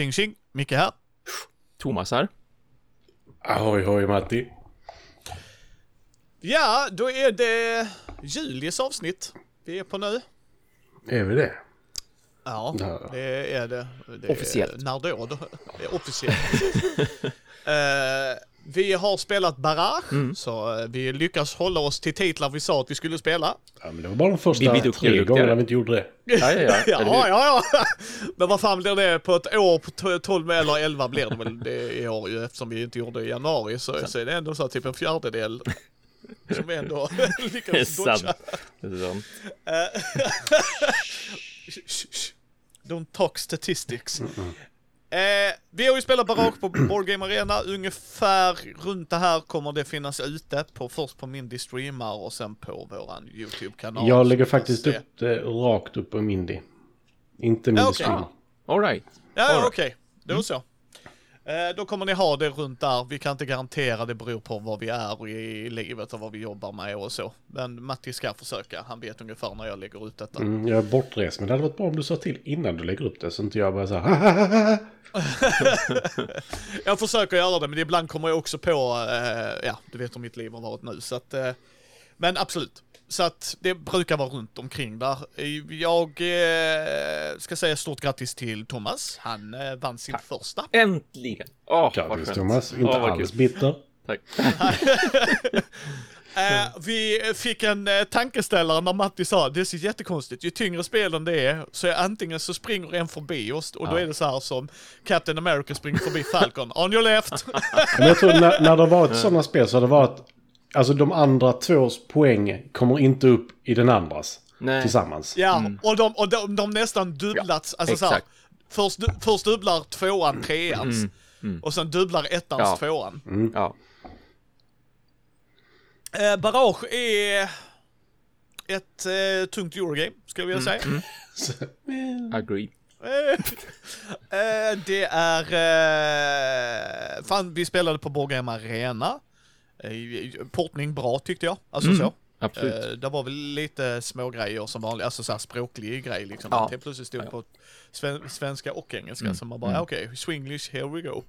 Tjing tjing, Micke här. Thomas här. Ahoj hoj Matti. Ja, då är det Julius avsnitt vi är på nu. Är vi det? Ja, Ja. det är det. det är, Officiellt. När då? då? Det är officiellt. Eh, vi har spelat Barrage, Mm. så eh, vi lyckas hålla oss till titlar vi sa att vi skulle spela. Ja, men det var bara de Vi första duktigare tre gångerna vi inte gjorde det. Ja, ja, ja. Ja, ja, ja. Men vad fan blir det på ett år, på to- 12 eller 11 blir det väl det i år ju eftersom vi inte gjorde det i januari så, så är det ändå så här, typ en fjärdedel som vi ändå Det är lyckades sant. dodga. Det är sant. Sh- sh- sh. Don't talk statistics. Eh, vi har ju spelat Barrage på Board Game Arena, ungefär runt det här kommer det finnas ute på först på Mindy Streamar och sen på våran YouTube-kanal. Jag lägger faktiskt se. upp det rakt upp på Mindy. Inte Mindy Ja, okej. Stream. All right. Ja, All ja right. okej. Då så. Eh, då kommer ni ha det runt där. Vi kan inte garantera, det beror på vad vi är i livet och vad vi jobbar med och så. Men Matti ska försöka, han vet ungefär när jag lägger ut detta. Mm, jag är bortrest, men det hade varit bra om du sa till innan du lägger upp det. Så inte jag bara så här. Jag försöker göra det, men ibland kommer jag också på, eh, ja, du vet hur mitt liv har varit nu. Så att, eh, men absolut. Så att det brukar vara runt omkring där. Jag eh, ska säga stort grattis till Thomas. Han eh, vann sin första. Äntligen! Vad Grattis. Thomas. Inte vad alls bitter. Tack. Eh, vi fick en eh, tankeställare när Matti sa det är så jättekonstigt, ju tyngre spelen det är så är antingen så springer en förbi oss och då är det så här som Captain America springer förbi Falcon, on your left. Men jag tror när, när det har varit sådana spel så har det varit... Alltså de andra tvås poäng kommer inte upp i den andras. Nej. Tillsammans. ja, och de, och de, de nästan dubblats, alltså så här, exakt. först, först dubblar tvåan treans och sen dubblar ettans Ja. tvåan. Ja. Eh, Barrage är ett eh, tungt Eurogame, skulle jag vilja säga. Så, Agree. Eh, det är... Eh, fan, vi spelade på Game Arena. Eh, portning bra tyckte jag. Alltså så. Absolut. Eh, det var väl lite små grejer som vanligt, alltså så här språklig grej liksom. Ja. Att helt plötsligt stod på sven svenska och engelska. Så man bara, Mm. okej, swinglish, here we go.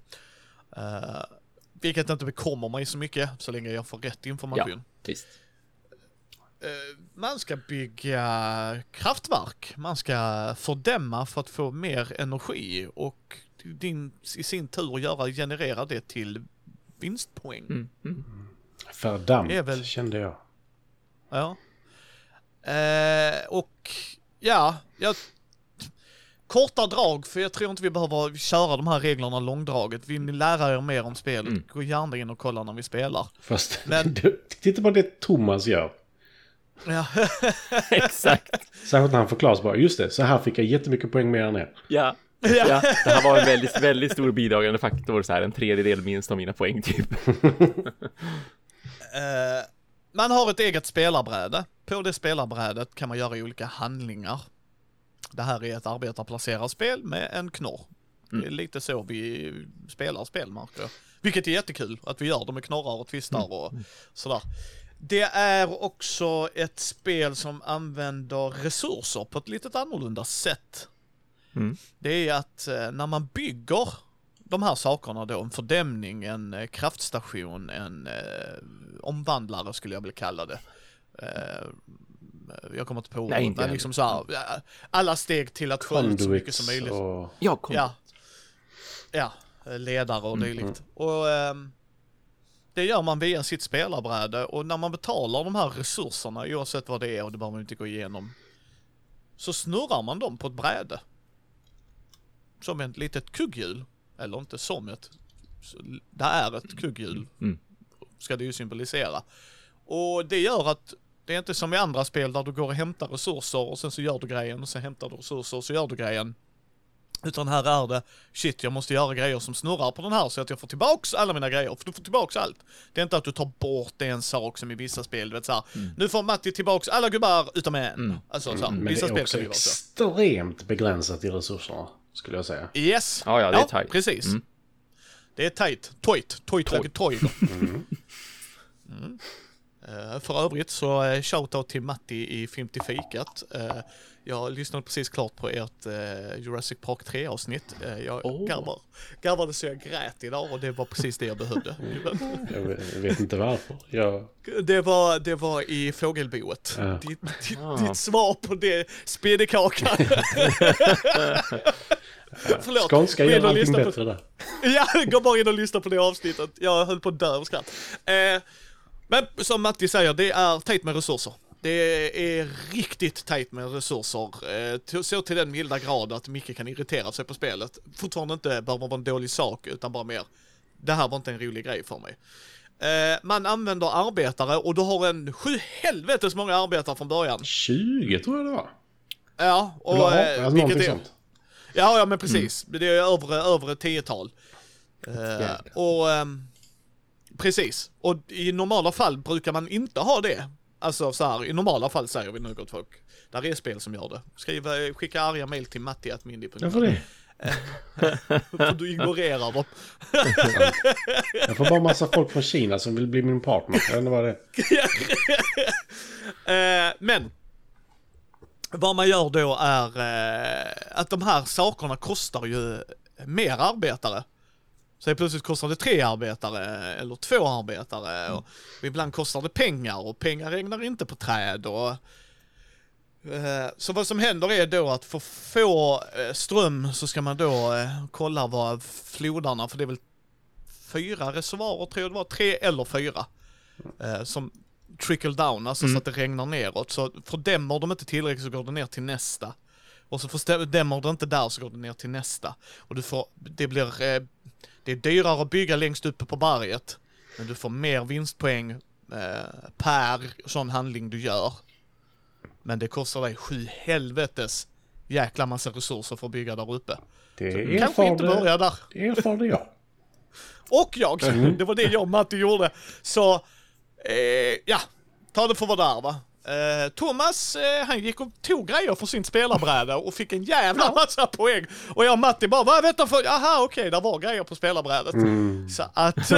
Uh, vilket inte bekommer mig så mycket så länge jag får rätt information. Ja, visst. Eh, man ska bygga kraftverk, man ska fördämma för att få mer energi och din, i sin tur göra, generera det till vinstpoäng. Mm. Mm. Är väl- kände jag. Ja. Eh, och ja, jag... Korta drag, för jag tror inte vi behöver köra de här reglerna långdraget. Vill ni lära er mer om spelet, Mm. gå gärna in och kolla när vi spelar. Fast Men- titta på det Thomas gör. Ja, Exakt. Särskilt när han förklarar så bara, just det, så här fick jag jättemycket poäng mer än er. Ja. ja. Det här var en väldigt, väldigt stor bidragande faktor. Så här, en tredjedel minst av mina poäng typ. Eh, man har ett eget spelarbräde. På det spelarbrädet kan man göra olika handlingar. Det här är ett arbetarplacerarspel med en knorr. Det är lite så vi spelar spel, jag. Vilket är jättekul, att vi gör det med knorrar och tvistar och sådär. Det är också ett spel som använder resurser på ett lite annorlunda sätt. Mm. Det är att eh, när man bygger de här sakerna då, en fördämning, en eh, kraftstation, en eh, omvandlare skulle jag vilja kalla det. Eh, jag kommer inte på Nej, inte men liksom så här, alla steg till att få ut så mycket som möjligt. och... Ja, kom. Ja. Ja, ledare och Mm, dylikt. Och ehm, det gör man via sitt spelarbräde och när man betalar de här resurserna, oavsett vad det är och det behöver man inte gå igenom, så snurrar man dem på ett bräde. Som ett litet kugghjul. Eller inte som ett, det är ett kugghjul. Mm. Ska det ju symbolisera. Och det gör att det är inte som i andra spel där du går och hämtar resurser och sen så gör du grejen och sen hämtar du resurser och så gör du grejen. Utan här är det, shit jag måste göra grejer som snurrar på den här så att jag får tillbaks alla mina grejer. För du får tillbaks allt. Det är inte att du tar bort en sak som i vissa spel, du vet såhär, nu får Matti tillbaks alla gubbar utom en. Mm. Alltså såhär, Men vissa det är spel också kan ju vara så. extremt begränsat i resurserna, skulle jag säga. Yes. Ja, ja, det är tight. precis. Mm. Det är tight. Toit. Toit like toy. Mm. Mm. Eh, För övrigt så eh, shoutout till Matti i Film till fikat. Eh, Jag lyssnade precis klart på ert Jurassic Park 3 avsnitt. Jag Åh. garvar, garvade så jag grät idag och det var precis det jag behövde. Jag vet, inte varför. Jag, Det var, det var i fågelboet. Ja. Ditt, ditt, Ah. ditt svar på det, spinnekakan. Förlåt. Skånska gör allting på- bättre där. Ja, gå bara in och lyssna på det avsnittet. Jag höll på att dö av skratt. Eh, men som Matti säger, det är tajt med resurser. Det är riktigt tajt med resurser. Eh, så till den milda grad att Micke kan irritera sig på spelet. Fortfarande inte behöver vara en dålig sak, utan bara mer. Det här var inte en rolig grej för mig. Eh, man använder arbetare och du har en sju helvetes många arbetare från början. 20 tror jag det var. Ja, och Eller, eh, alltså, vilket är, sånt. Ja, ja men precis. Det är över, över ett tiotal. Eh, Jäklar. och ehm, precis. Och i normala fall brukar man inte ha det. Alltså så här, i normala fall säger vi nu gott folk. Där är spel som gör det. Skriv, eh, skicka arga mail till matti.mindy.com. Varför det? För du ignorerar dem. Jag får bara massa folk från Kina som vill bli min partner. Jag vet inte vad det är. Eh, men vad man gör då är eh, att de här sakerna kostar ju mer arbetare. Så helt plötsligt kostar det tre arbetare eller två arbetare och ibland kostar det pengar och pengar regnar inte på träd och eh, så vad som händer är då att för få eh, ström så ska man då eh, kolla vad flodarna, för det är väl fyra reservoarer tror jag det var, tre eller fyra. Eh, som trickle down, alltså så att det regnar neråt. Så fördämmer de inte tillräckligt så går det ner till nästa. Och så fördämmer det inte där så går det ner till nästa. Och du får, det blir, eh, det är dyrare att bygga längst uppe på berget. Men du får mer vinstpoäng eh, per sån handling du gör. Men det kostar dig sju helvetes jäkla massa resurser för att bygga där uppe. Det Kanske inte erfarde, börja där. det erfarde jag. Och jag. Det var det jag och Matti gjorde. Så, eh, ja, ta det för vad det är va. Eh, Thomas, eh, han gick och tog grejer för sin spelarbräda och fick en jävla massa poäng. Och jag och Matti bara, vad vänta för, jaha okej, där var grejer på spelarbrädet. Så att,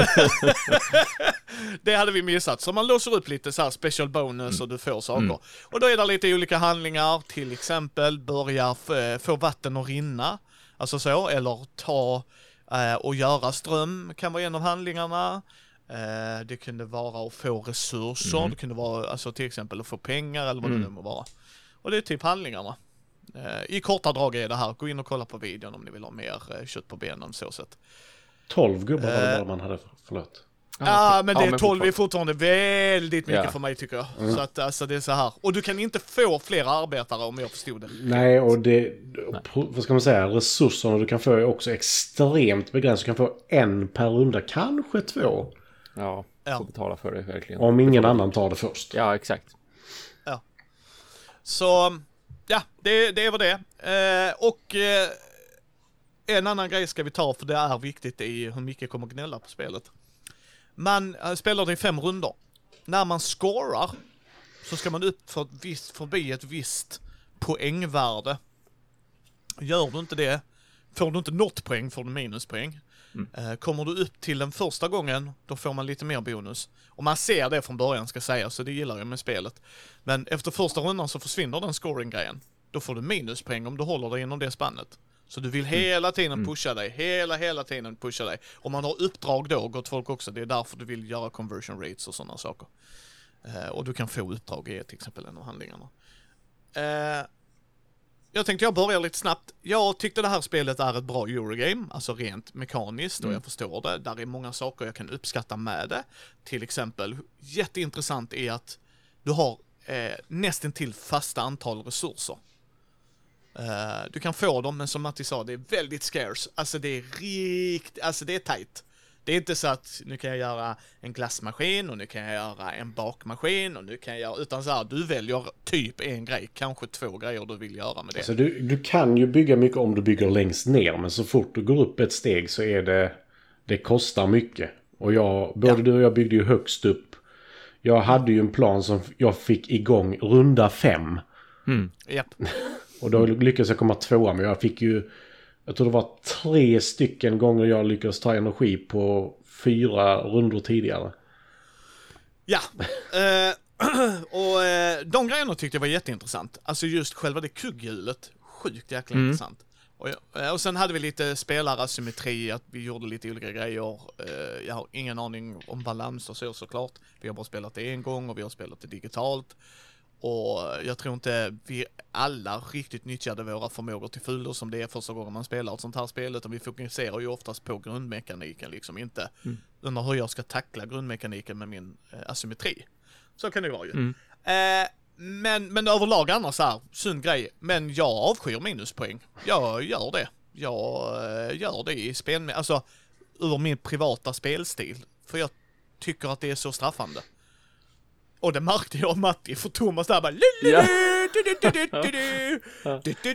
det hade vi missat. Så man låser upp lite så här special bonus och du får saker. Och då är det lite olika handlingar, till exempel börja f- få vatten att rinna. Alltså så, eller ta eh, och göra ström kan vara en av handlingarna. Eh, det kunde vara att få resurser, det kunde vara alltså till exempel att få pengar eller vad det nu må vara. Och det är typ handlingarna. Eh, I korta drag är det här, gå in och kolla på videon om ni vill ha mer eh, kött på benen så sätt. 12 gubbar var det bara man hade. Förlåt. Ja, men det är men 12 är fortfarande. fortfarande väldigt mycket Ja. för mig tycker jag. Så att alltså det är så här. Och du kan inte få fler arbetare om jag förstod det. Nej, och det... Vad ska man säga? Resurserna du kan få är också extremt begränsade. Du kan få en per runda, kanske två. Ja, Ja. får betala för det verkligen. Om ingen annan tar det först. Ja, exakt. Så, ja, det, det var det. Eh, och eh, en annan grej ska vi ta, för det är viktigt i hur mycket kommer gnälla på spelet. Man eh, spelar det i fem runder. När man scorar så ska man upp för ett visst, förbi ett visst poängvärde. Gör du inte det, får du inte något poäng får du minuspoäng. Eh, Kommer du upp till den första gången, då får man lite mer bonus. Och man ser det från början ska sägas, så det gillar jag med spelet. Men efter första rundan så försvinner den scoring-grejen. Då får du minuspoäng om du håller dig inom det spannet. Så du vill hela tiden pusha dig, hela, hela tiden pusha dig. Om man har uppdrag då, gott folk också, det är därför du vill göra conversion rates och sådana saker. Eh, och du kan få uppdrag i till exempel en av handlingarna. Jag tänkte jag börjar lite snabbt. Jag tyckte det här spelet är ett bra Eurogame, alltså rent mekaniskt och jag förstår det. Där är många saker jag kan uppskatta med det. Till exempel, jätteintressant är att du har eh, nästan till fasta antal resurser. Eh, du kan få dem, men som Matti sa, det är väldigt scarce. Alltså det är riktigt, alltså det är tight. Det är inte så att nu kan jag göra en glassmaskin och nu kan jag göra en bakmaskin och nu kan jag göra, utan så här, du väljer typ en grej, kanske två grejer du vill göra med det. Så du, du kan ju bygga mycket om du bygger längst ner. Men så fort du går upp ett steg så är det... Det kostar mycket. Och jag, både Ja. du och jag byggde ju högst upp. Jag hade ju en plan som jag fick igång runda fem. Japp. Och då lyckades jag komma tvåa. Men jag fick ju... Jag tror det var tre stycken gånger jag lyckades ta energi på fyra rundor tidigare. Ja, eh, och eh, de grejerna tyckte jag var jätteintressant. Alltså just själva det kugghjulet, sjukt jäkla Mm. intressant. Och, jag- eh, och sen hade vi lite spelarasymmetri, att vi gjorde lite olika grejer. Eh, jag har ingen aning om balans och så såklart. Vi har bara spelat det en gång och vi har spelat det digitalt. Och jag tror inte vi alla riktigt nyttjade våra förmågor till fullo som det är första gången man spelar ett sånt här spel, utan vi fokuserar ju oftast på grundmekaniken liksom, inte under hur jag ska tackla grundmekaniken med min eh, asymmetri. Så kan det vara ju. Mm. Eh, men, men överlag annars här, sund grej. Men jag avskyr minuspoäng. Jag gör det. Jag eh, gör det i spel, med, alltså ur min privata spelstil. För jag tycker att det är så straffande. Och det märkte jag och Matti, för Thomas där bara Ja.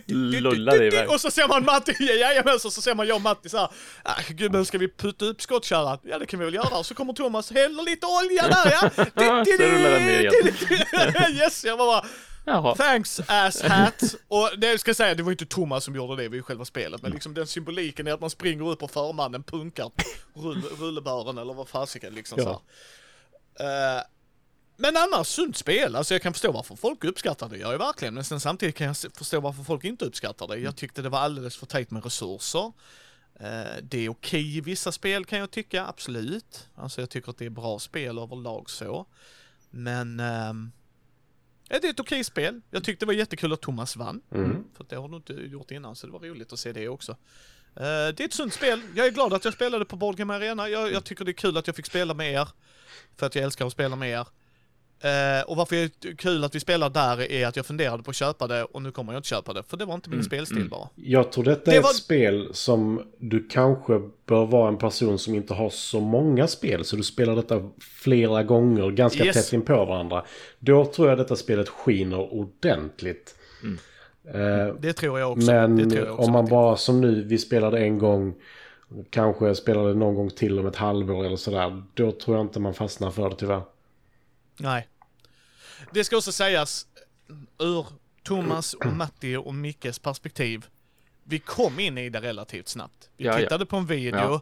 Lullade iväg. Och så ser man Matti, jajamän, så så ser man jag och Matti så här. Ah, gud men ska vi putta upp skottkärran? Ja det kan vi väl göra. Och så kommer Thomas, häller lite olja där ja. Så rullar den ner igen. yes, jag bara Jaha. Thanks ass hat. Och det ska jag säga, det var inte Thomas som gjorde det, ju själva spelet. Men liksom den symboliken är att man springer upp och förmannen punkar rull, rullebören eller vad fasiken liksom Ja. så här. Men annars sunt spel, alltså jag kan förstå varför folk uppskattar det, jag är verkligen. Men sen samtidigt kan jag förstå varför folk inte uppskattar det. Jag tyckte det var alldeles för tajt med resurser. Eh, det är okej i vissa spel kan jag tycka, absolut. Alltså jag tycker att det är bra spel överlag så. Men ehm, det är ett okej spel. Jag tyckte det var jättekul att Thomas vann. Mm. För det har du inte gjort innan, så det var roligt att se det också. Eh, det är ett sunt spel. Jag är glad att jag spelade på Board Game Arena. Jag, jag tycker det är kul att jag fick spela med er. För att jag älskar att spela med er. Eh, och varför det är kul att vi spelar där är att jag funderade på att köpa det och nu kommer jag inte köpa det. För det var inte min spelstil bara. Jag tror detta Det är var- ett spel som du kanske bör vara en person som inte har så många spel. Så du spelar detta flera gånger ganska Yes. tätt in på varandra. Då tror jag detta spelet skiner ordentligt. Eh, Det tror jag också. men jag också om man bara som nu, vi spelade en gång. Kanske spelade någon gång till om ett halvår eller sådär. Då tror jag inte man fastnar för det tyvärr. Nej. Det ska också sägas ur Thomas och Matti och Mickes perspektiv. Vi kom in i det relativt snabbt. Vi Ja, ja. tittade på en video. Ja.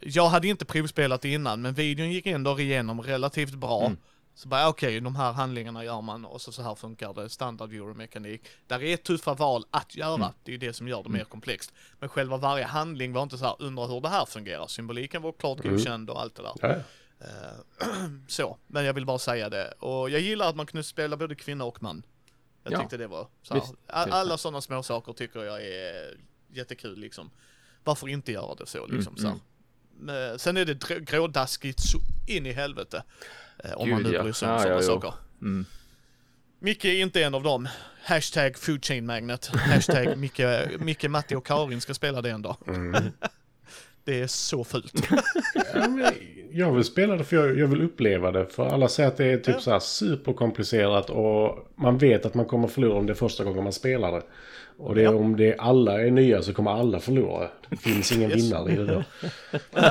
Jag hade inte provspelat innan, men videon gick ändå igenom relativt bra. Mm. Så bara okej, de här handlingarna gör man och så, så här funkar det, standard euromekanik. Där är tuffa val att göra, Mm. det är ju det som gör det mer komplext. Men själva varje handling var inte så här, undrar hur det här fungerar. Symboliken var klart godkänd och allt det där. Eh, så, men jag vill bara säga det. Och jag gillar att man kunde spela både kvinna och man. Jag Ja. tyckte det var så här. Visst. Alla sådana små saker tycker jag är jättekul liksom. Varför inte göra det så liksom? Mm, så här. Men Sen är det dr- grådaskigt så in i helvete. eh, Om man Gud, nu ja. bryr sig om Ja, sådana ja, saker. Mm. Micke är inte en av dem. Hashtag food chain magnet. Hashtag Micke, Micke, Matti och Karin ska spela det en dag. Det är så fult. Ja, jag vill spela det för jag, jag vill uppleva det. För alla säger att det är typ Ja. så här superkomplicerat och man vet att man kommer förlora om det är första gången man spelar det. Och det Ja. om det alla är nya så kommer alla förlora. Det finns ingen Yes. vinnare i det då.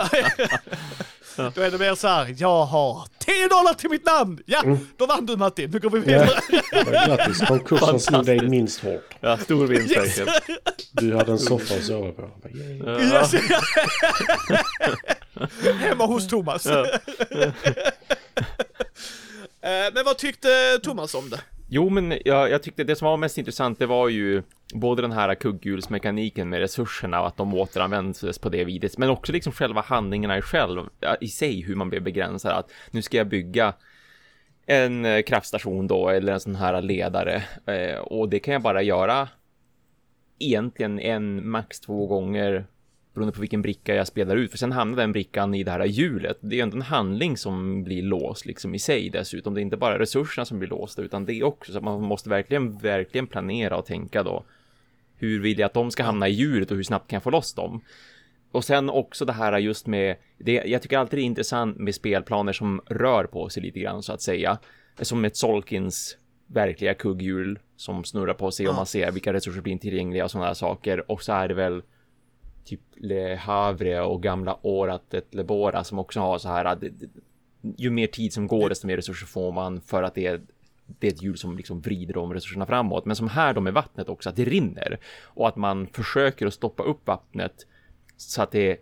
Då är det mer så här, jag har 10 dollar till mitt namn! Ja, Mm. då vann du Matti, nu går vi Ja. vidare. Grattis, konkursen slog dig minst hårt. Ja, stor vinst säkert. Du hade en soffa att sova på. Ja. Yes. Hemma hos Thomas. Eh, Men vad tyckte Thomas om det? Jo, men jag, jag tyckte det som var mest intressant, det var ju både den här kugghjulsmekaniken med resurserna och att de återanvändes på det viset, men också liksom själva handlingarna i själv, i sig, hur man blev begränsad. Att nu ska jag bygga en eh, kraftstation då, eller en sån här ledare, eh, och det kan jag bara göra egentligen en, max två gånger beroende på vilken bricka jag spelar ut. För sen hamnar den brickan i det här hjulet. Det är ju ändå en handling som blir låst liksom i sig dessutom. Det är inte bara resurserna som blir låsta utan det också. Så att man måste verkligen, verkligen planera och tänka då. Hur vill jag att de ska hamna i hjulet och hur snabbt kan jag få loss dem? Och sen också det här just med, det, jag tycker alltid det är intressant med spelplaner som rör på sig lite grann så att säga. Som ett Solkins verkliga kugghjul som snurrar på sig och man ser vilka resurser blir tillgängliga och sådana här saker. Och så är det väl typ Le Havre och gamla Åratet Lebora som också har så här att ju mer tid som går desto mer resurser får man för att det är det är ett hjul som liksom vrider de resurserna framåt. Men som här då med vattnet också, att det rinner. Och att man försöker att stoppa upp vattnet så att det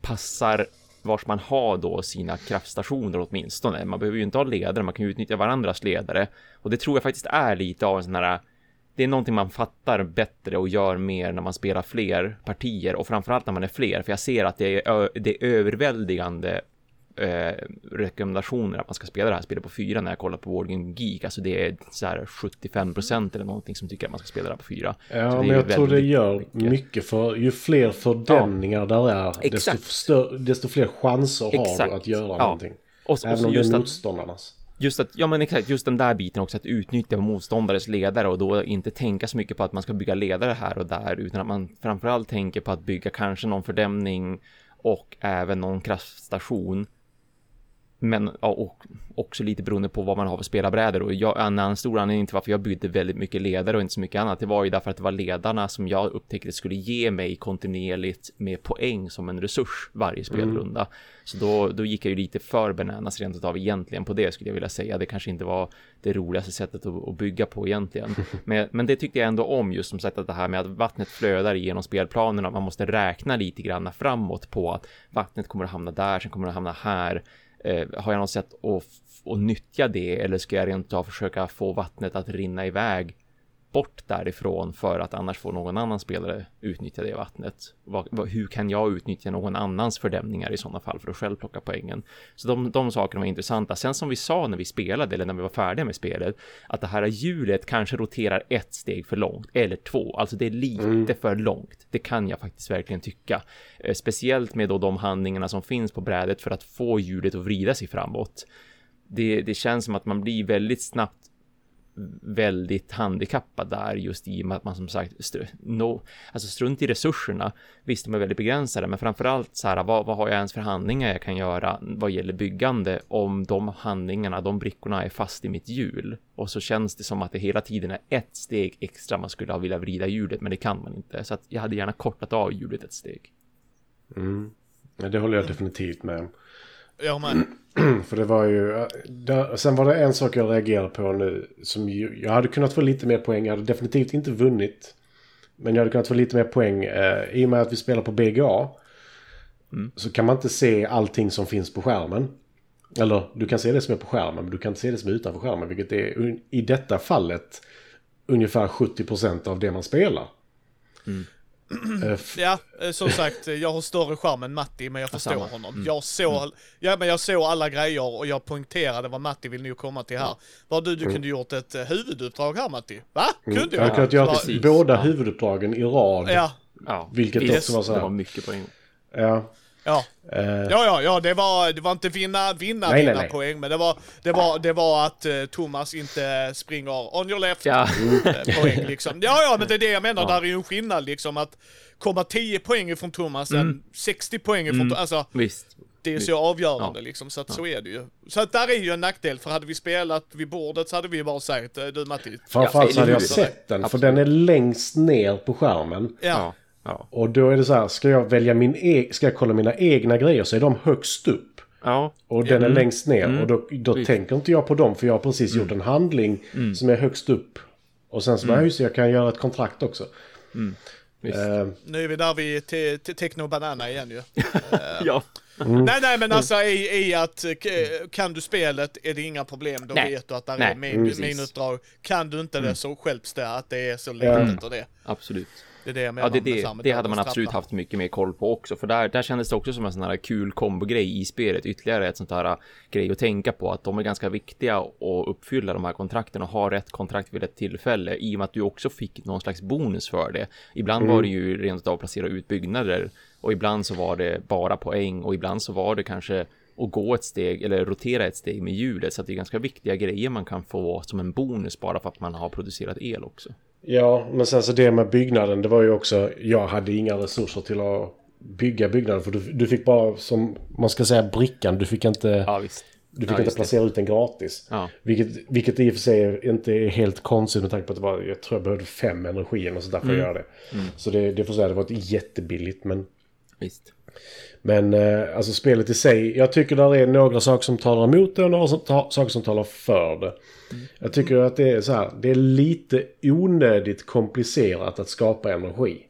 passar vars man har då sina kraftstationer åtminstone. Man behöver ju inte ha ledare, man kan ju utnyttja varandras ledare. Och det tror jag faktiskt är lite av en sån här det är någonting man fattar bättre och gör mer när man spelar fler partier och framförallt när man är fler. För jag ser att det är, det är överväldigande eh, rekommendationer att man ska spela det här spelet på fyra när jag kollar på Wargame Geek. Alltså det är så här 75 procent eller någonting som tycker att man ska spela det här på fyra. Ja, men jag tror det gör mycket. mycket. för ju fler fördämningar ja. där är, desto, desto fler chanser Exakt. har du att göra ja. någonting. Och, Även och om det är motståndarnas. Just att, ja men exakt, just den där biten också att utnyttja motståndares ledare och då inte tänka så mycket på att man ska bygga ledare här och där utan att man framförallt tänker på att bygga kanske någon fördämning och även någon kraftstation men ja, och också lite beroende på vad man har för spelarbrädor och jag, en annan stor anledning till varför jag byggde väldigt mycket ledare och inte så mycket annat. Det var ju därför att det var ledarna som jag upptäckte skulle ge mig kontinuerligt med poäng som en resurs varje spelrunda. Mm. Så då, då gick jag ju lite för bananas rent utav egentligen på det skulle jag vilja säga. Det kanske inte var det roligaste sättet att, att bygga på egentligen. Men, men det tyckte jag ändå om just som sagt att det här med att vattnet flödar genom spelplanerna. Man måste räkna lite grann framåt på att vattnet kommer att hamna där, sen kommer att hamna här eh, har jag något sätt att, att nyttja det eller ska jag rent av försöka få vattnet att rinna iväg? Bort därifrån för att annars får någon annan spelare utnyttja det vattnet. Va, hur kan jag utnyttja någon annans fördämningar i sådana fall för att själv plocka poängen? Så de, de sakerna var intressanta. Sen som vi sa när vi spelade eller när vi var färdiga med spelet att det här hjulet kanske roterar ett steg för långt eller två. Alltså det är lite mm. för långt. Det kan jag faktiskt verkligen tycka. Eh, speciellt med då de handlingarna som finns på brädet för att få hjulet att vrida sig framåt. Det, det känns som att man blir väldigt snabbt väldigt handikappad där just i och med att man som sagt no, alltså strunt i resurserna visst de är väldigt begränsade men framförallt så här vad, vad har jag ens för handlingar jag kan göra vad gäller byggande om de handlingarna de brickorna är fast i mitt hjul och så känns det som att det hela tiden är ett steg extra man skulle ha vilja vrida hjulet men det kan man inte så att jag hade gärna kortat av hjulet ett steg. Mm. Ja, det håller jag definitivt med om. Jag med. För det var ju... Där, sen var det en sak jag reagerade på nu. Som ju, jag hade kunnat få lite mer poäng. Jag hade definitivt inte vunnit. Men jag hade kunnat få lite mer poäng. Eh, I och med att vi spelar på BGA. Mm. Så kan man inte se allting som finns på skärmen. Eller du kan se det som är på skärmen. Men du kan inte se det som är utanför skärmen. Vilket är i detta fallet ungefär 70% av det man spelar. Mm. Eh, ja, eh, som sagt, jag har större skärm än Matti, men jag förstår Samma. honom. Mm. Jag såg, mm. ja men jag såg alla grejer och jag poängterade vad Matti vill nu komma till här. Vad du, du mm. kunde gjort ett eh, huvuduppdrag här Matti? Va? Mm. Kunde jag? Jag kunde göra båda huvuduppdragen i rad. Ja. ja. Vilket yes. också var så här. Det var mycket poäng. Ja. Ja. Uh, ja, ja, ja, det var, det var inte vinna, vinna, nej, vinna nej, nej. poäng, men det var, det var, det var att uh, Thomas inte springer on your left ja. uh, poäng liksom. Ja, ja, men det är det jag menar, ja. där är ju en skillnad liksom att komma 10 poäng ifrån Thomas mm. än 60 poäng ifrån, mm. alltså. Visst. Det är så avgörande ja. liksom, så att ja. så är det ju. Så att där är ju en nackdel, för hade vi spelat vid bordet så hade vi ju bara sagt, du Matti. Framförallt så hade jag sett den, för den är längst ner på skärmen. Ja. Ja. Och då är det så här, ska jag välja min e ska jag kolla mina egna grejer så är de högst upp. Ja. Och den är mm. längst ner mm. och då, då tänker inte jag på dem för jag har precis mm. gjort en handling mm. som är högst upp. Och sen så bara, mm. just jag kan göra ett kontrakt också. Mm. Uh, nu är vi där vid te te Techno Banana igen ju. Uh, ja. Mm. Nej, nej, men alltså i, i att kan du spelet är det inga problem. Då nej. vet du att det är min, minuppdrag. Kan du inte det så skälps det att det är så litet och det. Absolut. Det är det jag menar. Ja, det, det, det hade man absolut haft mycket mer koll på också. För där, där kändes det också som en sån här kul kombogrej i spelet. Ytterligare ett sånt här äh, grej att tänka på. Att de är ganska viktiga att uppfylla de här kontrakten och ha rätt kontrakt vid ett tillfälle. I och med att du också fick någon slags bonus för det. Ibland mm. var det ju rent av placera ut byggnader. Och ibland så var det bara poäng. Och ibland så var det kanske att gå ett steg eller rotera ett steg med hjulet. Så att det är ganska viktiga grejer man kan få som en bonus bara för att man har producerat el också. Ja, men sen så det med byggnaden, det var ju också, jag hade inga resurser till att bygga byggnaden. För du, du fick bara, som man ska säga, brickan. Du fick inte, ja, Du fick ja, inte placera det. ut den gratis. Ja. Vilket, vilket i och för sig inte är helt konstigt med tanke på att det var, jag tror jag behövde fem energier och sådär för mm. att göra det. Mm. Så det, det får säga, det var ett jättebilligt men... Visst. Men eh, alltså spelet i sig, jag tycker det är några saker som talar emot det och några saker som talar för det. Mm. Jag tycker att det är så här, det är lite onödigt komplicerat att skapa energi.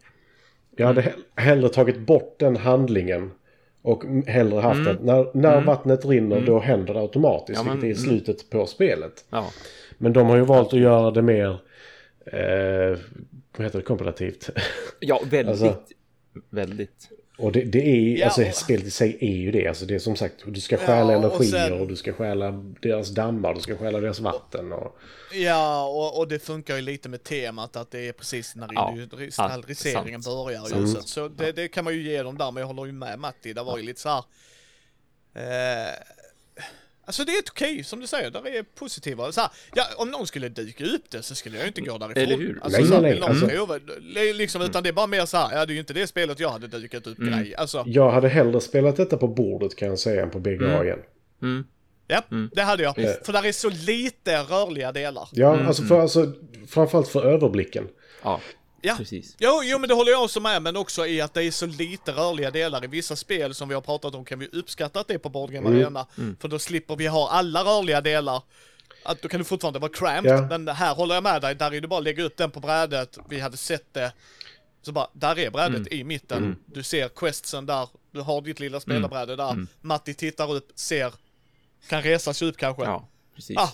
Jag hade mm. hellre tagit bort den handlingen Och hellre haft att när, när vattnet rinner då händer det automatiskt. Ja, men- vilket är slutet på spelet. Ja. Men de har ju valt att göra det mer... Eh, vad heter det? Komparativt. Ja, väldigt. Alltså- Väldigt. Och det, det är Ja, alltså och- spelet i sig är ju det. Alltså det är som sagt, du ska stjäla Ja, och energier sen- och du ska stjäla deras dammar, du ska stjäla deras vatten. Och, Ja, och, och det funkar ju lite med temat att det är precis när Ja, industrialiseringen sant. börjar. Sant. Ju, så så det, det kan man ju ge dem där, men jag håller ju med Matti. Det var ju lite så här... Eh, alltså det är ett okej, som du säger. Där är positiva. Så här, ja, om någon skulle dyka upp det så skulle jag inte gå därifrån. Eller hur? Alltså, Nej, så här, nej, nej, alltså- över- liksom, Utan det är bara mer så här, ja det är ju inte det spelet jag hade dykat upp Mm. grej. Alltså, jag hade hellre spelat detta på bordet kan jag säga än på BGA igen. Mm. ja, det hade jag. Ja. För där är så lite rörliga delar. Ja, alltså, för, alltså framförallt för överblicken. Ja, Ja. precis. Jo, jo, men det håller jag också med, men också i att det är så lite rörliga delar i vissa spel som vi har pratat om kan vi uppskatta att det är på Board Game Arena. För då slipper vi ha alla rörliga delar. Att då kan du fortfarande vara cramped, Ja. men här håller jag med dig, där är det bara att lägga upp den på brädet, vi hade sett det. Så bara, där är brädet i mitten. Du ser questsen där, du har ditt lilla spelarbräde där. Matti tittar upp, ser, kan resa sig upp kanske. Ja, precis. Ah,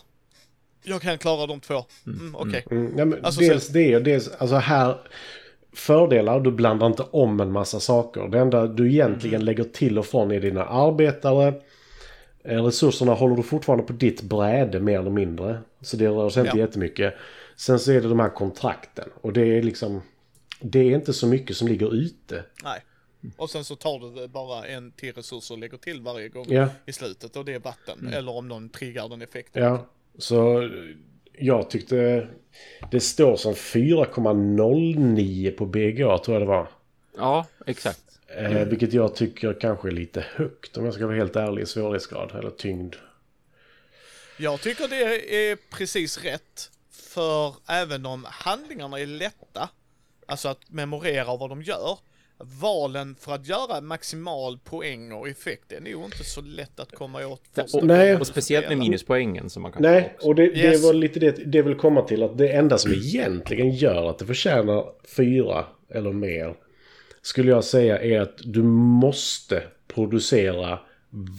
jag kan klara de två. Mm, Okej. Mm, ja, men Alltså, dels så- det och dels, alltså här, fördelar, du blandar inte om en massa saker. Det enda du egentligen Mm. lägger till och från är dina arbetare. Eh, Resurserna håller du fortfarande på ditt bräde mer eller mindre. Så det rör sig inte Ja. jättemycket. Sen så är det de här kontrakten. Och det är liksom, det är inte så mycket som ligger ute. Nej. Och sen så tar du bara en till resurs och lägger till varje gång Ja. i slutet och det är vatten. Mm. Eller om någon triggar den effekten. Ja, så jag tyckte det står som 4,09 på BGA tror jag det var. Ja, exakt. Eh, vilket jag tycker kanske är lite högt om jag ska vara helt ärlig i svårighetsgrad eller tyngd. Jag tycker det är precis rätt. För även om handlingarna är lätta, alltså att memorera vad de gör, valen för att göra maximal poäng och effekt, är nog inte så lätt att komma åt första nej. Och du speciellt med minuspoängen som man kan Nej, och det, Yes. det var lite det det vill komma till att det enda som egentligen gör att det förtjänar fyra eller mer skulle jag säga är att du måste producera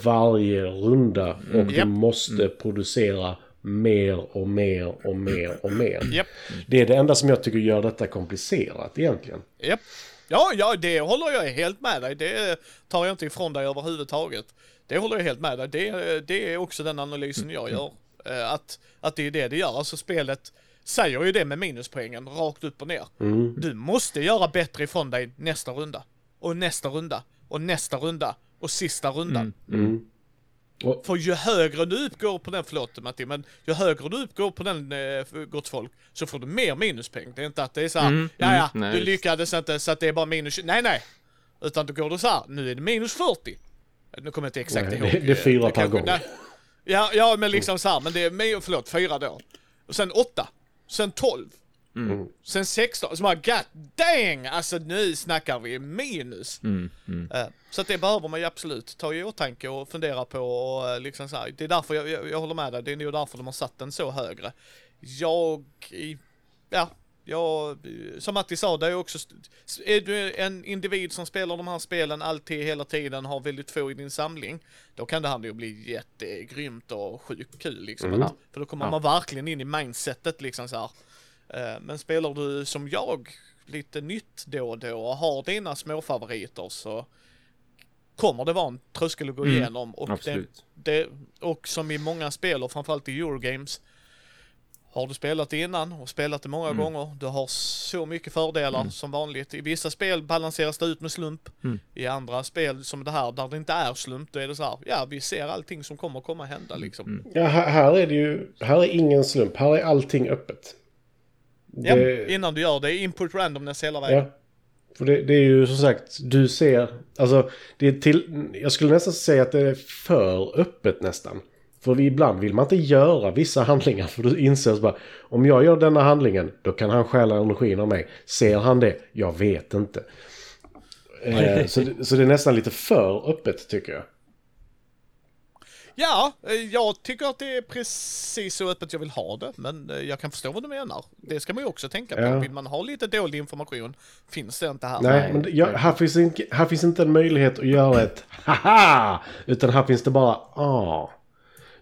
varje runda och du Japp. måste producera mer och mer och mer och mer. Japp. Det är det enda som jag tycker gör detta komplicerat egentligen. Japp. Ja, ja, det håller jag helt med dig. Det tar jag inte ifrån dig överhuvudtaget. Det håller jag helt med dig. Det, det är också den analysen jag gör. Eh, Att, att det är det det gör. Alltså spelet säger ju det med minuspoängen, rakt upp och ner. Du måste göra bättre ifrån dig nästa runda. Och nästa runda. Och nästa runda. Och sista rundan. För ju högre du uppgår på den, förlåt Matti, men ju högre du uppgår på den, eh, gott folk, så får du mer minuspoäng. Det är inte att det är så här, Mm, ja ja, mm, du lyckades inte så att det är bara minus 20. Nej nej. Utan då går du så här, nu är det minus 40. Nu kommer jag inte exakt ihåg. det- det är fyra eh, per gång. nej. Ja, ja men liksom så här, men det är, förlåt, fyra då. Och sen åtta. Sen 12. Mm. Sen 16. Så bara, god dang! Alltså nu snackar vi minus. Mm, mm. Eh, Så att det behöver man ju absolut ta i åtanke och fundera på och eh, liksom så här. Det är därför jag, jag, jag håller med dig, det är nog därför de har satt den så högre. Jag, ja, jag, som Matti sa, det är också, är du en individ som spelar de här spelen alltid, hela tiden, har väldigt få i din samling, då kan det här nog bli jättegrymt och sjukt kul liksom. Mm. För då kommer Ja. man verkligen in i mindsetet liksom så här. Eh, Men spelar du som jag, lite nytt då och då och har dina små favoriter så kommer det vara en tröskel att gå Mm, igenom. Och, det, det, och som i många spel och framförallt i Eurogames har du spelat det innan och spelat det många Mm. gånger, du har så mycket fördelar som vanligt. I vissa spel balanseras det ut med slump. Mm. I andra spel som det här, där det inte är slump, då är det så här, ja vi ser allting som kommer komma hända liksom. Mm. Ja, här, här är det ju, här är ingen slump, här är allting öppet. Ja, Det- innan du gör det, input randomness hela vägen. Ja. För det, det är ju som sagt, du ser, alltså, det är till, jag skulle nästan säga att det är för öppet nästan. För ibland vill man inte göra vissa handlingar för du inser bara, om jag gör denna handlingen, då kan han stjäla energin av mig. Ser han det? Jag vet inte. Eh, så, så det är nästan lite för öppet tycker jag. Ja, eh, jag tycker att det är precis så öppet jag vill ha det, men eh, jag kan förstå vad du menar. Det ska man ju också tänka på. Ja. Vill man ha lite dålig information finns det inte här. Nej, men det- ja, här, finns inte, här finns inte en möjlighet att göra ett haha! Utan här finns det bara ah.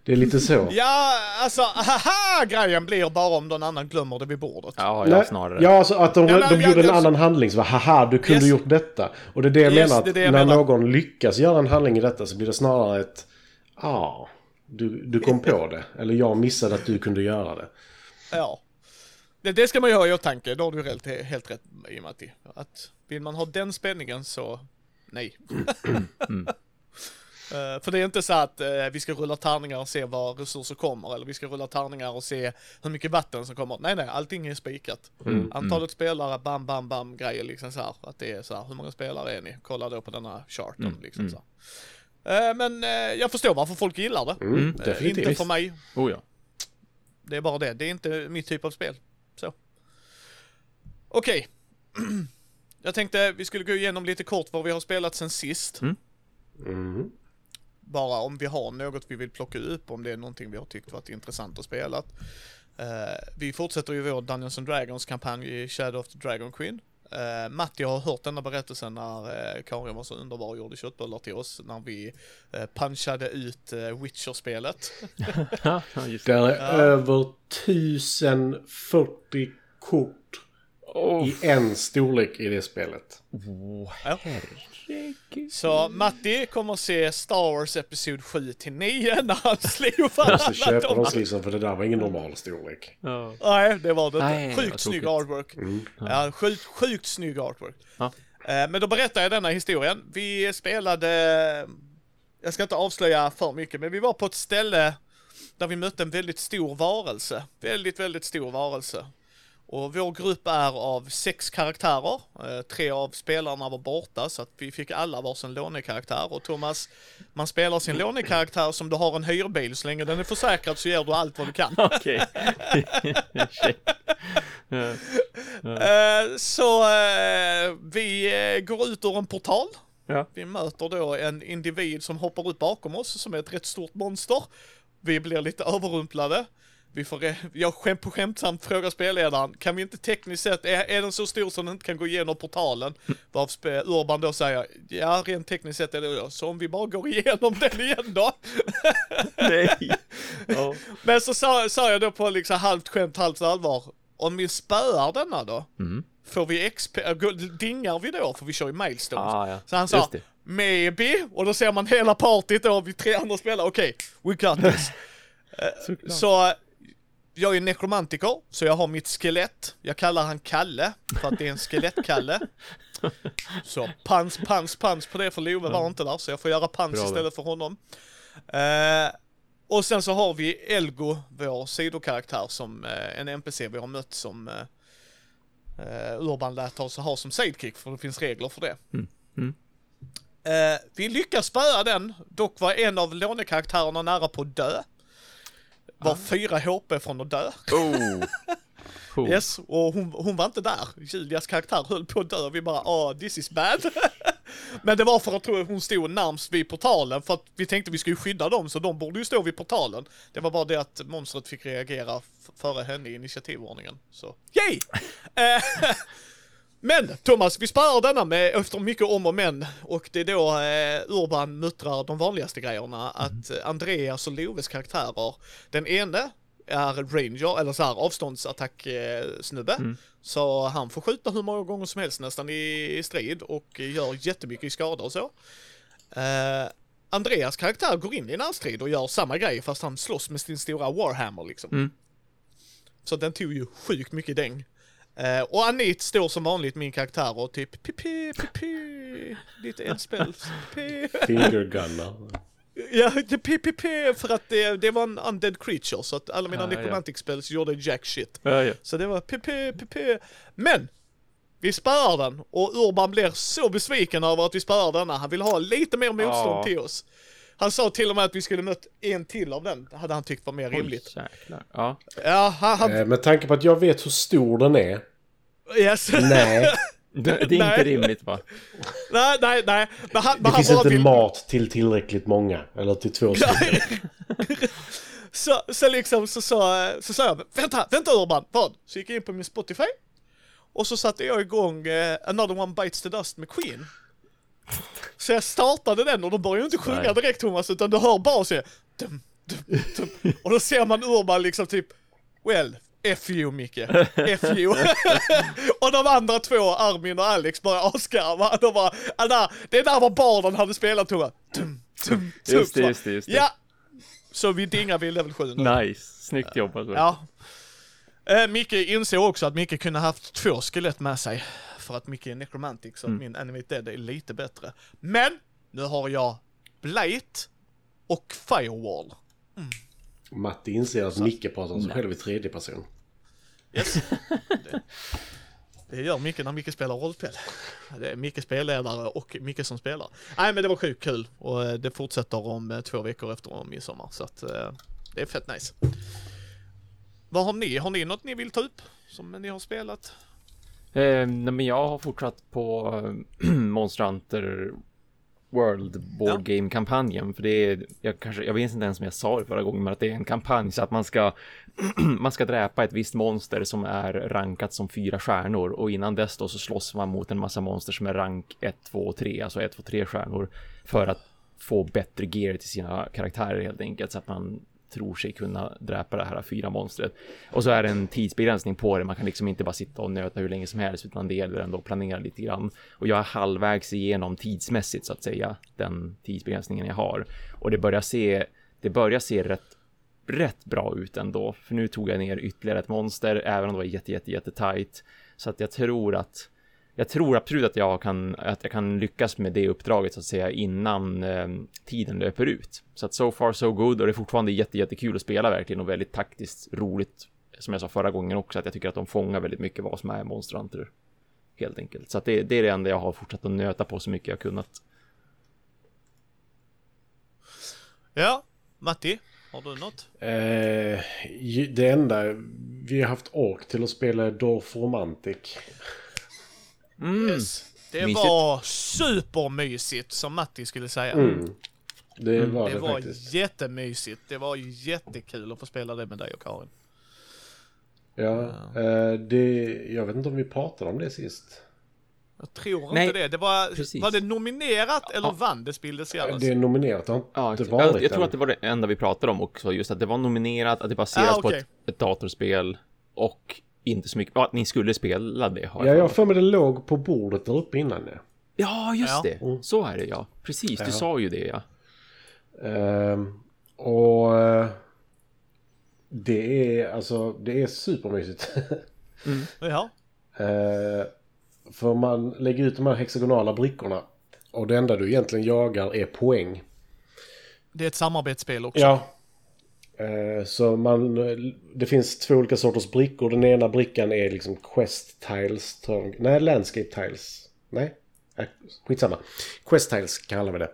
Det är lite så. Ja, alltså haha grejen blir bara om någon annan glömmer det vid bordet. Ja, ja, Nej, snarare. Ja, alltså att de, Ja, men- de ja, gjorde en annan handling. Så var, haha, du kunde Yes. gjort detta. Och det är det jag Yes, menar. Att det det jag när menar. någon lyckas göra en handling i detta så blir det snarare ett ah. Du, du kom på det. Eller jag missade att du kunde göra det. Ja. Det, det ska man ju ha i åtanke, då har du helt, helt rätt i Matti. Att vill man ha den spänningen så, nej. Eh, för det är inte så att eh, vi ska rulla tärningar och se var resurser kommer, eller vi ska rulla tärningar och se hur mycket vatten som kommer. Nej, nej, allting är spikat. Antalet spelare, bam, bam, bam, grejer liksom så här. Att det är så här, hur många spelare är ni? Kolla då på denna charten liksom så. här. Eh, men eh, jag förstår varför folk gillar det. Mm, Eh, definitivt. inte för mig. Oh ja. Det är bara det. Det är inte mitt typ av spel. Så. Okej. Jag tänkte vi skulle gå igenom lite kort vad vi har spelat sen sist. Mm. Bara om vi har något vi vill plocka upp, om det är någonting vi har tyckt varit intressant att spela. Vi fortsätter ju vår Dungeons and Dragons kampanj i Shadow of the Dragon Queen. Uh, Matti har hört denna berättelsen när uh, Karin var så underbar och gjorde köttbullar till oss när vi uh, punchade ut uh, Witcher-spelet. Det. är över 1040 kort Oh, i en storlek i det spelet. Ja. herregud. Så Matti kommer att se Star Wars Episod 7 till 9 när han slog Jag måste varandra. köpa dem liksom för det där var ingen normal storlek. Ja. Nej, det var det Nej, inte. Sjukt snygg artwork. Ja, sjukt, sjukt snygg artwork. Ja. Eh, Men då berättar jag denna historien. Vi spelade, jag ska inte avslöja för mycket, men vi var på ett ställe där vi mötte en väldigt stor varelse. Väldigt, väldigt stor varelse. Och vår grupp är av sex karaktärer. Eh, tre av spelarna var borta så att vi fick alla varsin lånekaraktär. Och Thomas, man spelar sin lånekaraktär som du har en hyrbil. Så länge den är försäkrad så gör du allt vad du kan. Okej. Eh, så eh, vi går ut ur en portal. Ja. Vi möter då en individ som hoppar ut bakom oss som är ett rätt stort monster. Vi blir lite överrumplade. Vi får, eh, jag skämt på skämtsamt frågar spelledaren, kan vi inte tekniskt sett, är, är den så stor som den inte kan gå igenom portalen? Varför spe- Urban då säger, ja rent tekniskt sett är det det. Så om vi bara går igenom den igen då? Nej. Ja. Men så sa, sa jag då på liksom halvt skämt, halvt allvar, om vi spöar denna då? Mm. Får vi XP, äh, dingar vi då? För vi kör ju milestones. Ah, ja. Så han sa, maybe, och då ser man hela partyt då, vi tre andra spelare, okej, we got this. Såklart. så, jag är nekromantiker, så jag har mitt skelett. Jag kallar han Kalle, för att det är en skelettkalle. Så pans, pans, pans på det, för Love var inte där, så jag får göra pans Bra istället för honom. Eh, och sen så har vi Elgo, vår sidokaraktär, som eh, en NPC vi har mött som eh, eh, Urban lät oss ha som sidekick, för det finns regler för det. Mm, mm. Eh, vi lyckas spöa den, dock var en av lånekaraktärerna nära på att dö. Var fyra HP från att dö. Oh. Oh. Yes, och hon, hon var inte där. Julias karaktär höll på att dö och vi bara ah, this is bad. Men det var för att tror hon stod närmst vid portalen för att vi tänkte vi skulle skydda dem så de borde ju stå vid portalen. Det var bara det att monstret fick reagera före henne i initiativordningen. Så, yay! Men Thomas, vi sparar denna med efter mycket om och men och det är då eh, Urban muttrar de vanligaste grejerna att eh, Andreas och Loves karaktärer, den ene är ranger, eller så här avståndsattack eh, snubbe. Så han får skjuta hur många gånger som helst nästan i, i strid och gör jättemycket i skada och så. Eh, Andreas karaktär går in i närstrid och gör samma grej fast han slåss med sin stora Warhammer liksom. Mm. Så den tog ju sjukt mycket däng. Eh, och Anit står som vanligt min karaktär och typ pipi, pipi, lite eldspel, pipi. Fingergunnar. Ja, PPP för att det, det var en undead creature så att alla mina Ah, ja. necromantic spells gjorde jack shit. Ja, ja. Så det var PP, PP. Men! Vi spöar den och Urban blir så besviken över att vi spöar denna. Han vill ha lite mer motstånd Ja. till oss. Han sa till och med att vi skulle mött en till av den. hade han tyckt var mer rimligt. Oj. Ja. Ja, han... han Eh, med tanke på att jag vet hur stor den är. yes. Nej. Det, det är inte Nej. rimligt va? Nej, nej, nej. Men han, men Det han finns inte vill... mat till tillräckligt många. Eller till två stycken. Så, så liksom så sa så, sa jag, vänta, vänta Urban, vad? Så gick jag in på min Spotify. Och så satte jag igång eh, Another One Bites the Dust med Queen. Så jag startade den och de börjar ju inte sjunga Nej. direkt Thomas, utan du hör här, dum, dum, dum. Och då ser man Urban liksom typ, well, F you Micke, F you. och de andra två, Armin och Alex, bara asgarva. De bara, där, det där var barnen hade spelat Thomas. Dum, dum, dum. Just det, just det, just det. Ja! Så vi dingar vid level 7 nu. Nice, snyggt jobbat. Ja. Eh, Micke insåg också att Micke kunde haft två skelett med sig. För att Micke är necromantic, så att min Animate Dead är lite bättre. Men, nu har jag Blight och Firewall. Matti inser att Micke pratar om sig själv i tredje person. Yes. det, det gör Micke när Micke spelar rollspel. Det är Micke spelledare och Micke som spelar. Nej men det var sjukt kul och eh, det fortsätter om eh, två veckor efter midsommar så att eh, det är fett nice. Vad har ni? Har ni något ni vill ta upp? Som ni har spelat? Eh, nej, men jag har fortsatt på Monster Hunter World Board Game-kampanjen. För det är, jag, kanske, jag vet inte ens om jag sa det förra gången, men att det är en kampanj så att man ska, man ska dräpa ett visst monster som är rankat som fyra stjärnor och innan dess då så slåss man mot en massa monster som är rank 1, 2 och 3, alltså 1, 2, 3 stjärnor för att få bättre gear till sina karaktärer helt enkelt så att man tror sig kunna dräpa det här fyra monstret. Och så är det en tidsbegränsning på det. Man kan liksom inte bara sitta och nöta hur länge som helst utan det gäller ändå att planera lite grann. Och jag är halvvägs igenom tidsmässigt så att säga den tidsbegränsningen jag har. Och det börjar se, det börjar se rätt rätt bra ut ändå. För nu tog jag ner ytterligare ett monster, även om det var jätte, jätte, jätte tight. Så att jag tror att jag tror absolut att jag kan, att jag kan lyckas med det uppdraget så att säga innan eh, tiden löper ut. Så att so far so good och det är fortfarande jätte, jättekul att spela verkligen och väldigt taktiskt roligt. Som jag sa förra gången också att jag tycker att de fångar väldigt mycket vad som är Monster Hunter. Helt enkelt. Så att det, det är det enda jag har fortsatt att nöta på så mycket jag kunnat. Ja, Matti, har du något? Eh, det enda vi har haft ork till att spela Dorf Romantic. Mm. Yes. Det Mysigt. var supermysigt som Matti skulle säga. Mm. Det var det, Det var faktiskt. jättemysigt. Det var jättekul att få spela det med dig och Karin. Ja, eh, det, jag vet inte om vi pratade om det sist. Jag tror Nej, inte det. det var, precis. var det nominerat eller Ja. vann det Spiel des Jahres? Det är nominerat, det har Ja, inte jag, varit jag tror än. att det var det enda vi pratade om också, just att det var nominerat, att det baseras Ah, på okej. ett, ett datorspel och inte så mycket, att ni skulle spela det har Ja, jag för mig det låg på bordet där uppe innan det. Ja, just Ja. det. Så är det ja. Precis, du Ja. sa ju det ja. Ehm, och eh, det är alltså, det är supermysigt. Ja. Eh, för man lägger ut de här hexagonala brickorna. Och det enda du egentligen jagar är poäng. Det är ett samarbetsspel också. Ja. Eh, Så man, det finns två olika sorters brickor. Den ena brickan är liksom quest tiles. Nej, landscape tiles. Nej, äh, skitsamma. Quest tiles kallar vi det.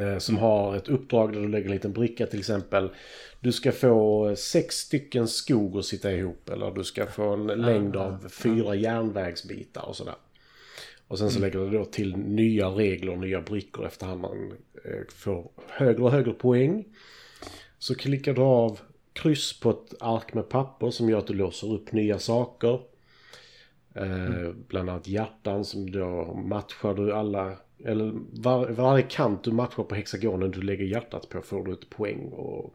Eh, Som har ett uppdrag där du lägger en liten bricka till exempel. Du ska få sex stycken skog att sitta ihop. Eller du ska få en längd av fyra järnvägsbitar och sådär. Och sen så lägger du då till nya regler och nya brickor efterhand man eh, får högre och högre poäng. Så klickar du av kryss på ett ark med papper som gör att du låser upp nya saker. Eh, bland annat hjärtan som då matchar du alla, eller var, varje kant du matchar på hexagonen du lägger hjärtat på får du ett poäng. Och,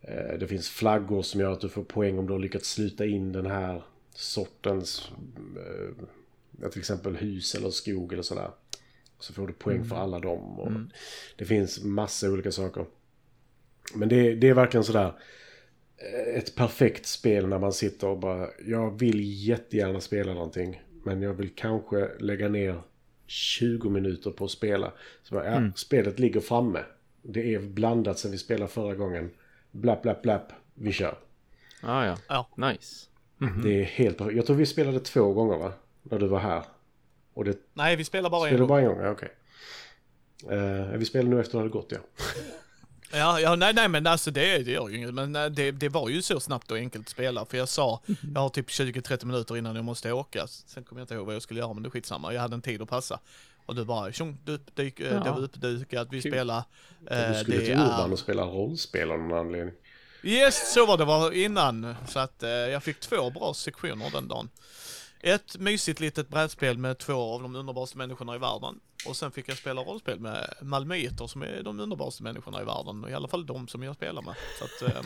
eh, det finns flaggor som gör att du får poäng om du har lyckats sluta in den här sortens, eh, till exempel hus eller skog eller sådär. Så får du poäng för alla dem. Och Det finns massa olika saker. Men det, det är verkligen sådär eh, ett perfekt spel när man sitter och bara jag vill jättegärna spela någonting men jag vill kanske lägga ner 20 minuter på att spela. Så bara, ja, spelet ligger framme. Det är blandat sen vi spelade förra gången. Blapp, blapp, blapp. Vi kör. Ah, ja. Ja. Nice. Det är helt perfekt. Jag tror vi spelade två gånger va? När du var här. Och det Nej, vi spelar bara en spelade gång. bara en gång? Ja, okej. Eh, vi spelar nu efter att det hade gått ja. Ja, ja nej, nej, men alltså det, det gör ju inget. Men eh, det, det var ju så snabbt och enkelt att spela. För jag sa, jag har typ 20-30 minuter innan jag måste åka. Sen kommer jag inte ihåg vad jag skulle göra, men det är skitsamma. Jag hade en tid att passa. Och du bara, tjong, du, dyk, eh, Ja. det var uppdukat, vi Kul. spelar. Du Eh, skulle det till Urban är... och spela rollspel av någon anledning. Yes, så var det var innan. Så att eh, jag fick två bra sektioner den dagen. Ett mysigt litet brädspel med två av de underbaraste människorna i världen. Och sen fick jag spela rollspel med malmöiter som är de underbaraste människorna i världen. I alla fall de som jag spelar med. Så att... Eh,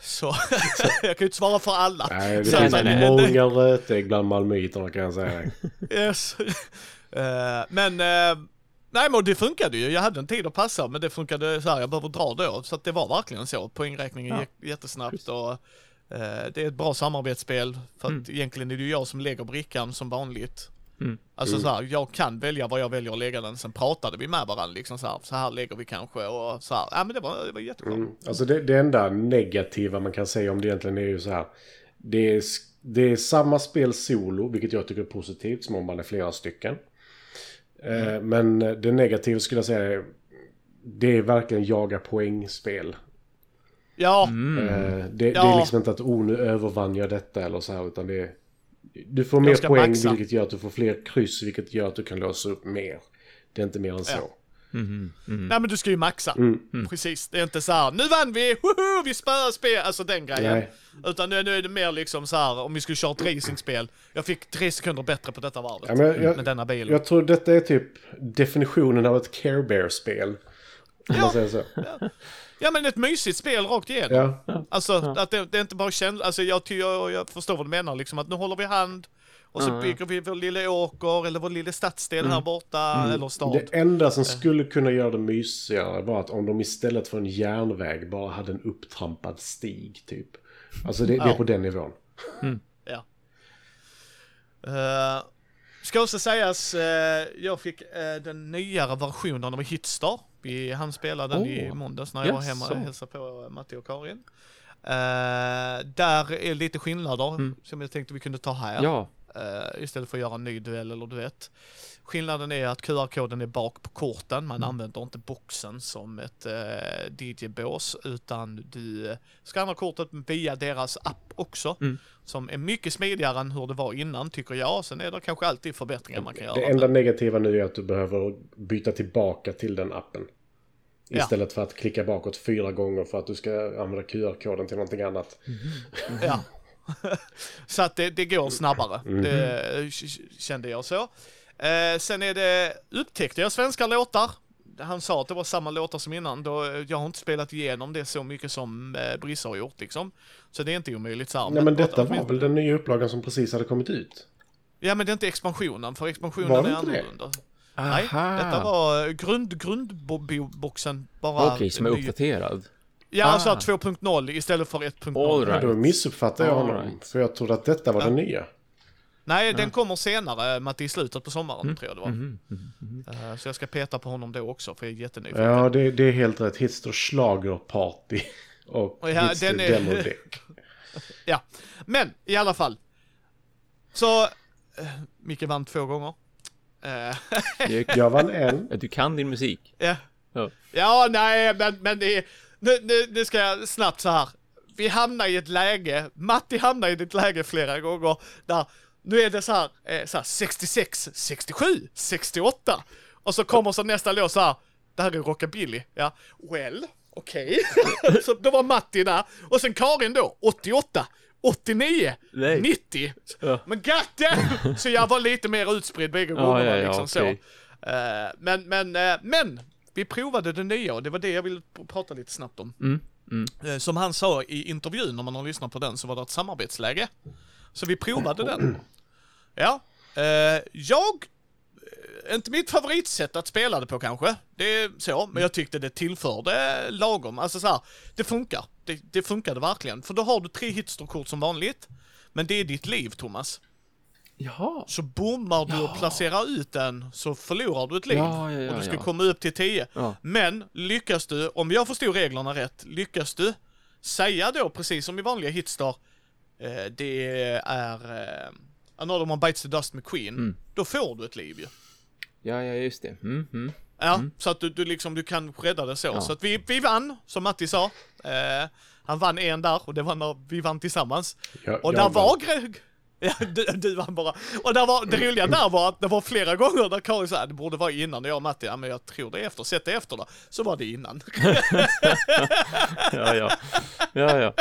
så jag kan ju inte svara för alla. Nej, det Så finns eh, många rötägg bland malmöiterna kan jag säga. Yes. Eh, men, uh, nej men det funkade ju. Jag hade en tid att passa, men det funkade så här, jag behöver dra då. Så att det var verkligen så. Poängräkningen Ja. gick jättesnabbt och det är ett bra samarbetsspel. För att Mm. egentligen är det ju jag som lägger brickan som vanligt. Mm. Alltså Mm. så här, jag kan välja var jag väljer att lägga den. Sen pratade vi med varandra liksom så här, så här lägger vi kanske och så här. Ja men det var, det var jättebra. Mm. Alltså det, det enda negativa man kan säga om det egentligen är ju så här. Det är, det är samma spel solo, vilket jag tycker är positivt, som om man är flera stycken. Eh, men det negativa skulle jag säga är, det är verkligen jaga poängspel. Ja, Mm. Eh, det, det är Ja. liksom inte att oh, nu övervann jag detta eller så här, utan det är... Du får mer poäng, maxa. vilket gör att du får fler kryss, vilket gör att du kan låsa upp mer. Det är inte mer än så. Ja. Mhm. Mm. nej men du ska ju maxa. Mm. Precis, det är inte så här, nu vann vi, woho, vi spöar spel, alltså den grejen. Nej. Utan nu, nu är det mer liksom så här, om vi skulle köra ett racingspel, jag fick tre sekunder bättre på detta varvet. Ja, men jag- med denna bilen. Jag tror detta är typ definitionen av ett Care Bear-spel. Om man säger så. Ja men ett mysigt spel rakt igenom. Ja. Alltså att det, det är inte bara känsla, alltså jag, jag, jag förstår vad du menar liksom att nu håller vi hand och så Ja, ja. bygger vi vår lilla åker eller vår lilla stadsdel här borta eller stad. Det enda som skulle kunna göra det mysigare var att om de istället för en järnväg bara hade en upptrampad stig typ. Alltså det, det är Ja. på den nivån. Ja. Uh, ska också sägas, eh, jag fick eh, den nyare versionen av Hitstar. Vi hann spela den i Åh, måndags när jag var jaså. hemma och hälsade på Matti och Karin. Eh, där är lite skillnader Mm. som jag tänkte vi kunde ta här. Ja. Eh, istället för att göra en ny duell eller duett. Skillnaden är att QR-koden är bak på korten, man använder inte boxen som ett eh, DJ-bås utan du eh, skannar kortet via deras app också. Mm. Som är mycket smidigare än hur det var innan tycker jag. Sen är det kanske alltid förbättringar man kan göra. Det enda negativa nu är att du behöver byta tillbaka till den appen. Ja. Istället för att klicka bakåt fyra gånger för att du ska använda QR-koden till någonting annat. Ja. så att det, det går snabbare. Mhm. Det k- kände jag så. Eh, sen är det, upptäckte jag svenska låtar. Han sa att det var samma låtar som innan. Då, jag har inte spelat igenom det så mycket som eh, Brisse har gjort liksom. Så det är inte omöjligt så här. Nej men detta var väl den nya upplagan som precis hade kommit ut? Ja men det är inte expansionen, för expansionen Var det är inte det? annorlunda. Nej, Aha. detta var grund, grundboxen bara. Okej, som är ny- uppdaterad. Ja, alltså Ah. 2.0 istället för 1.0. All Ja, right. då missuppfattade jag honom. right. För jag trodde att detta var Ja. den nya. Nej, den kommer senare, Matti, i slutet på sommaren tror jag det var. Mhm. Eh, Så jag ska peta på honom då också, för jag är jättenyfiken. Ja, det, det är helt rätt. Hitster Schlager Party och Och ja, Hitster den är-. Ja, men i alla fall. Så, eh, Micke vann två gånger. Eh, Jag vann en. Du kan din musik. ja. Ja. ja, nej, men, men det är, nu, nu, nu ska jag snabbt så här. Vi hamnar i ett läge, Matti hamnar i ett läge flera gånger där nu är det så här, eh, så här 66, 67, 68 och så kommer så nästa låt så här, det här är rockabilly, ja, well, okej. så då var Matti där och sen Karin då, 88, 89, Nej. 90. Ja. Men goddamn! Så jag var lite mer utspridd bägge gångerna ja, ja, liksom okej. så. Eh, men, men, eh, men, vi provade det nya och det var det jag ville pr- prata lite snabbt om. Mm, mm. Eh, Som han sa i intervjun, om man har lyssnat på den, så var det ett samarbetsläge. Så vi provade den. Ja, eh, jag, eh, inte mitt favoritsätt att spela det på kanske, det är så, men jag tyckte det tillförde lagom. Alltså så här, det funkar. Det, det funkade verkligen. För då har du tre hitsterkort som vanligt, men det är ditt liv, Thomas. Jaha. Så bommar du och placerar ut den så förlorar du ett liv. Ja, ja, ja, och du ska ja. komma upp till 10. Ja. Men lyckas du, om jag förstod reglerna rätt, lyckas du säga då precis som i vanliga hitstar, eh, det är eh, Another One Bites the Dust med Queen, Mm. då får du ett liv ju. Ja, ja, just det. Mm, mm. Ja, så att du, du liksom, du kan rädda det så. Ja. Så att vi, vi vann, som Matti sa. Eh, han vann en där och det var när vi vann tillsammans. Och där var gre- du, du vann bara. Och där var, det roliga där var att det var flera gånger där Karin sa det borde vara innan och jag och Matti, ja men jag tror det är efter, sätt det efter då. Så var det innan. Ja, ja. Ja, ja.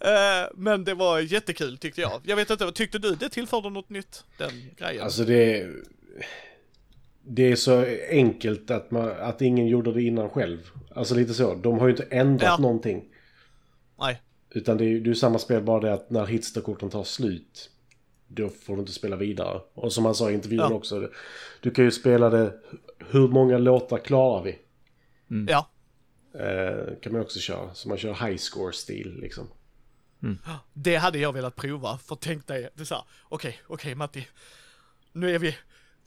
Eh, men det var jättekul tyckte jag. Jag vet inte, vad tyckte du det tillförde något nytt? Den grejen? Alltså det... Det är så enkelt att, man, att ingen gjorde det innan själv. Alltså lite så. De har ju inte ändrat Ja. någonting. Nej. Utan det är ju det är samma spel, bara det att när hitsterkorten tar slut. Då får du inte spela vidare. Och som han sa i intervjun Ja. också. Du kan ju spela det... Hur många låtar klarar vi? Ja. Eh, kan man också köra. Så man kör high score-stil liksom. Det hade jag velat prova, för tänk dig, det är såhär, okej, okej Matti, nu är vi,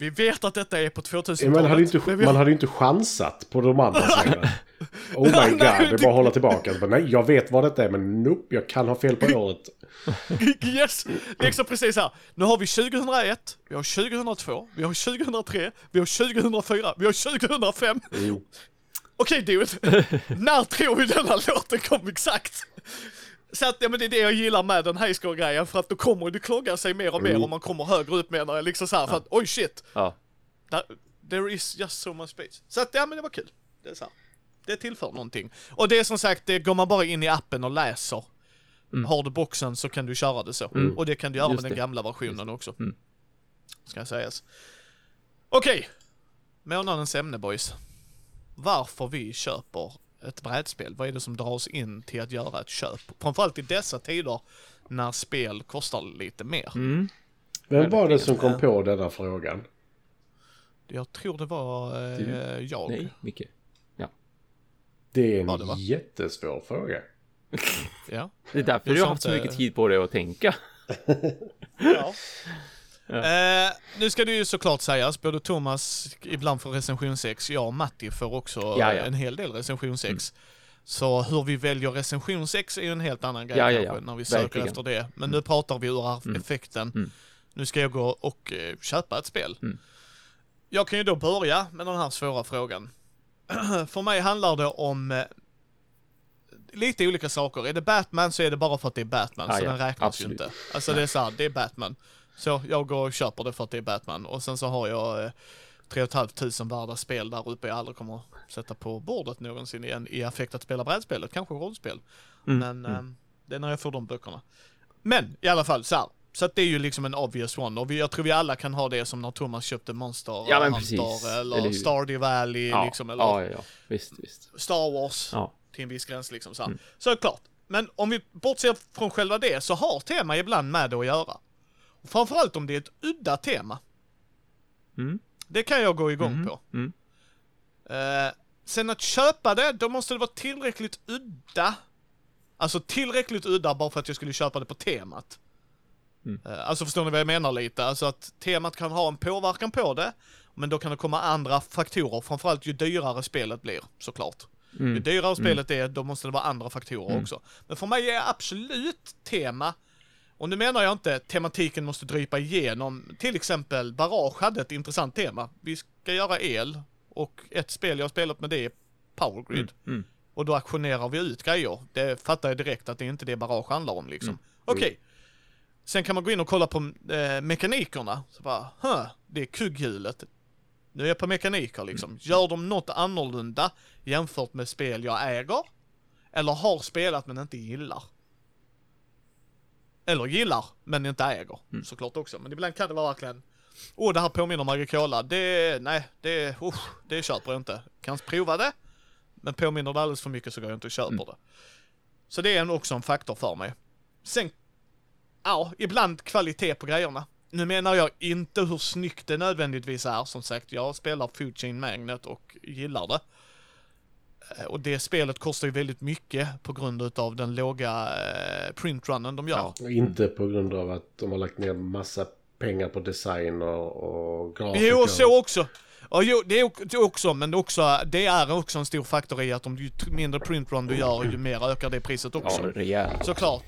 vi vet att detta är på 2000-talet. Man hade ju inte, vi man har- hade inte chansat på de andra spelen. Oh my god, det är bara att hålla tillbaka. Så bara, Nej, jag vet vad detta är, men nope, jag kan ha fel på året. Yes! Liksom precis här. Nu har vi 2001, vi har 2002, vi har 2003, vi har 2004, vi har 2005. Jo. Okej dude, när tror vi denna låten kom exakt? Så att, ja men det är det jag gillar med den high score grejen för att då kommer det klogga sig mer och mer Mm. om man kommer högre upp menar jag liksom så här för att oj shit, Ja. There is just so much space. Så att, ja men det var kul. Det är så här. Det tillför någonting. Och det är som sagt, det går man bara in i appen och läser. Har du boxen så kan du köra det så. Och det kan du göra Just med den det. gamla versionen också. Mm. Ska sägas. Okej. Månadens ämne boys. Varför vi köper ett brädspel. Vad är det som drar oss in till att göra ett köp? Framförallt i dessa tider när spel kostar lite mer. Mm. Vem var det som kom på denna frågan? Jag tror det var eh, jag. Nej, Micke. Det är en Ja, det jättesvår fråga. Ja. Det är därför du har haft så inte- mycket tid på dig att tänka. Ja. Eh, nu ska det ju såklart sägas, både Thomas ibland får recension 6, jag och Matti får också Ja, ja. en hel del recension 6. Så hur vi väljer recension 6 är ju en helt annan grej kanske, när vi söker Verkligen. efter det. Men nu pratar vi ur Mm. effekten. Mm. Nu ska jag gå och eh, köpa ett spel. Mm. Jag kan ju då börja med den här svåra frågan. för mig handlar det om eh, lite olika saker. Är det Batman så är det bara för att det är Batman, Ah, så ja. den räknas Absolut. ju inte. Alltså det är såhär, det är Batman. Så jag går och köper det för att det är Batman. Och sen så har jag eh, 3 500 värda spel där uppe jag aldrig kommer sätta på bordet någonsin igen i affekt att spela brädspelet, kanske rollspel. Mm, Men eh, det är när jag får de böckerna. Men i alla fall så här. Så att det är ju liksom en obvious one och vi, jag tror vi alla kan ha det som när Thomas köpte Monster Ja, Hunter eller? Stardew Valley Ja, liksom eller ja, ja. Visst, visst. Star Wars Ja. till en viss gräns liksom så här. Mm. Såklart. Men om vi bortser från själva det så har tema ibland med det att göra. Framförallt om det är ett udda tema. Mm. Det kan jag gå igång Mhm. på. Mm. Eh, sen att köpa det, då måste det vara tillräckligt udda. Alltså tillräckligt udda bara för att jag skulle köpa det på temat. Mm. Eh, alltså förstår ni vad jag menar lite? Alltså att temat kan ha en påverkan på det, men då kan det komma andra faktorer, framförallt ju dyrare spelet blir, såklart. Ju Mm. dyrare spelet är, då måste det vara andra faktorer Mm. också. Men för mig är absolut tema, och nu menar jag inte tematiken måste drypa igenom, till exempel Barrage hade ett intressant tema. Vi ska göra el, och ett spel jag har spelat med det är Power Grid. Mm. Och då aktionerar vi ut grejer. Det fattar jag direkt att det är inte det Barrage handlar om liksom. Mm. Okej. Sen kan man gå in och kolla på eh, mekanikerna. Så bara, huh, det är kugghjulet. Nu är jag på mekaniker liksom. Gör de något annorlunda jämfört med spel jag äger? Eller har spelat men inte gillar? Eller gillar men inte äger, Mm. såklart också. Men ibland kan det vara verkligen, åh oh, det här påminner om Agricola. Det, nej, det, uh, det köper jag inte. Kan prova det, men påminner det alldeles för mycket så går jag inte och köper Mm. det. Så det är också en faktor för mig. Sen, ja, ibland kvalitet på grejerna. Nu menar jag inte hur snyggt det nödvändigtvis är. Som sagt, jag spelar Food Chain Magnet och gillar det. Eh, Och det spelet kostar ju väldigt mycket på grund utav den låga eh, printrunnen de gör. Ja. Och inte på grund av att de har lagt ner massa pengar på design och, och grafiker. Jo, så också. Ja, jo, det är också, men också, det är också en stor faktor i att om ju mindre printrun du gör, ju mer ökar det priset också. Ja, rejält. Såklart.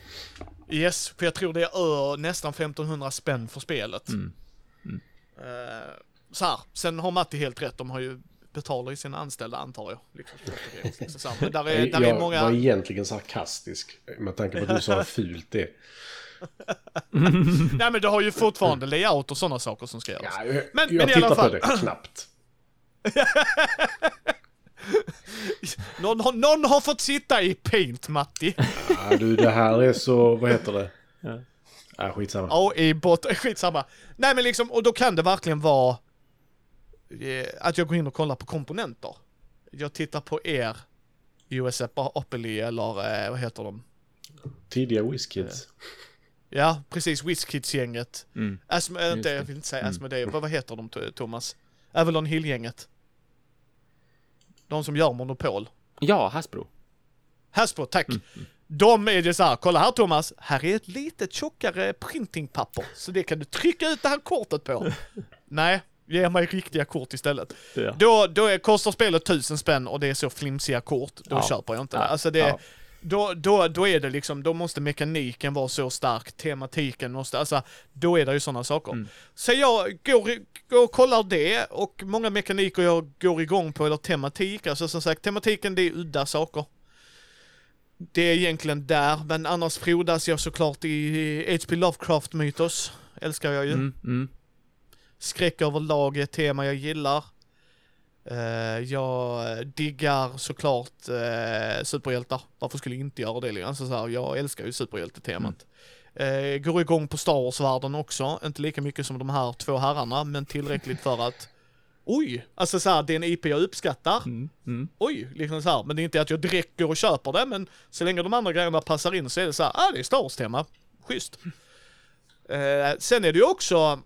Yes, för jag tror det är ö, nästan 1500 spänn för spelet. Mm. Eh, så här, sen har Matti helt rätt, de har ju betalar ju sina anställda antar jag. Liksom, liksom så. Men där är, där jag är många... var egentligen sarkastisk med tanke på att du sa hur fult det är. Nej men du har ju fortfarande layout och sådana saker som ska göras. Ja, jag Men- jag men i tittar alla fall. på det knappt. Någon, har, någon har fått sitta i paint Matti. Ja, du, det här är så, vad heter det? Ja. Ja, skitsamma. Ja, i bot, skitsamma. Nej men liksom, och då kan det verkligen vara att jag går in och kollar på komponenter. Jag tittar på er US Apple eller eh, vad heter de? Tidiga WizKids. Ja, precis, WizKids-gänget. Mm. Asm- äh, inte, jag vill inte säga Mm. Asmodee, vad, vad heter de Thomas? Avalon Hill-gänget. De som gör Monopol. Ja, Hasbro. Hasbro, tack. Mm, De är det så här, kolla här Thomas, här är ett litet tjockare printingpapper. Så det kan du trycka ut det här kortet på. Nej, ge mig riktiga kort istället. Ja. Då, då är, kostar spelet tusen spänn och det är så flimsiga kort, då Ja. köper jag inte det. Alltså det, Ja. då, då, då är det liksom, då måste mekaniken vara så stark, tematiken måste, alltså då är det ju sådana saker. Mm. Så jag går, går och kollar det och många mekaniker jag går igång på, eller tematik, alltså som sagt tematiken det är udda saker. Det är egentligen där, men annars frodas jag såklart i H.P. Lovecraft-mytos. Älskar jag ju. Mm, mm. Skräck överlag är ett tema jag gillar. Eh, jag diggar såklart uh, superhjältar. Varför skulle jag inte göra det? Alltså, så här, jag älskar ju superhjältetemat. Eh, går igång på Star Wars-världen också. Inte lika mycket som de här två herrarna, men tillräckligt för att Oj! Alltså så här, det är en IP jag uppskattar. Mm, mm. Oj! Liksom så här. Men det är inte att jag direkt går och köper det, men så länge de andra grejerna passar in så är det så här, ah det är Star Wars-tema. Schysst. Eh, sen är det ju också,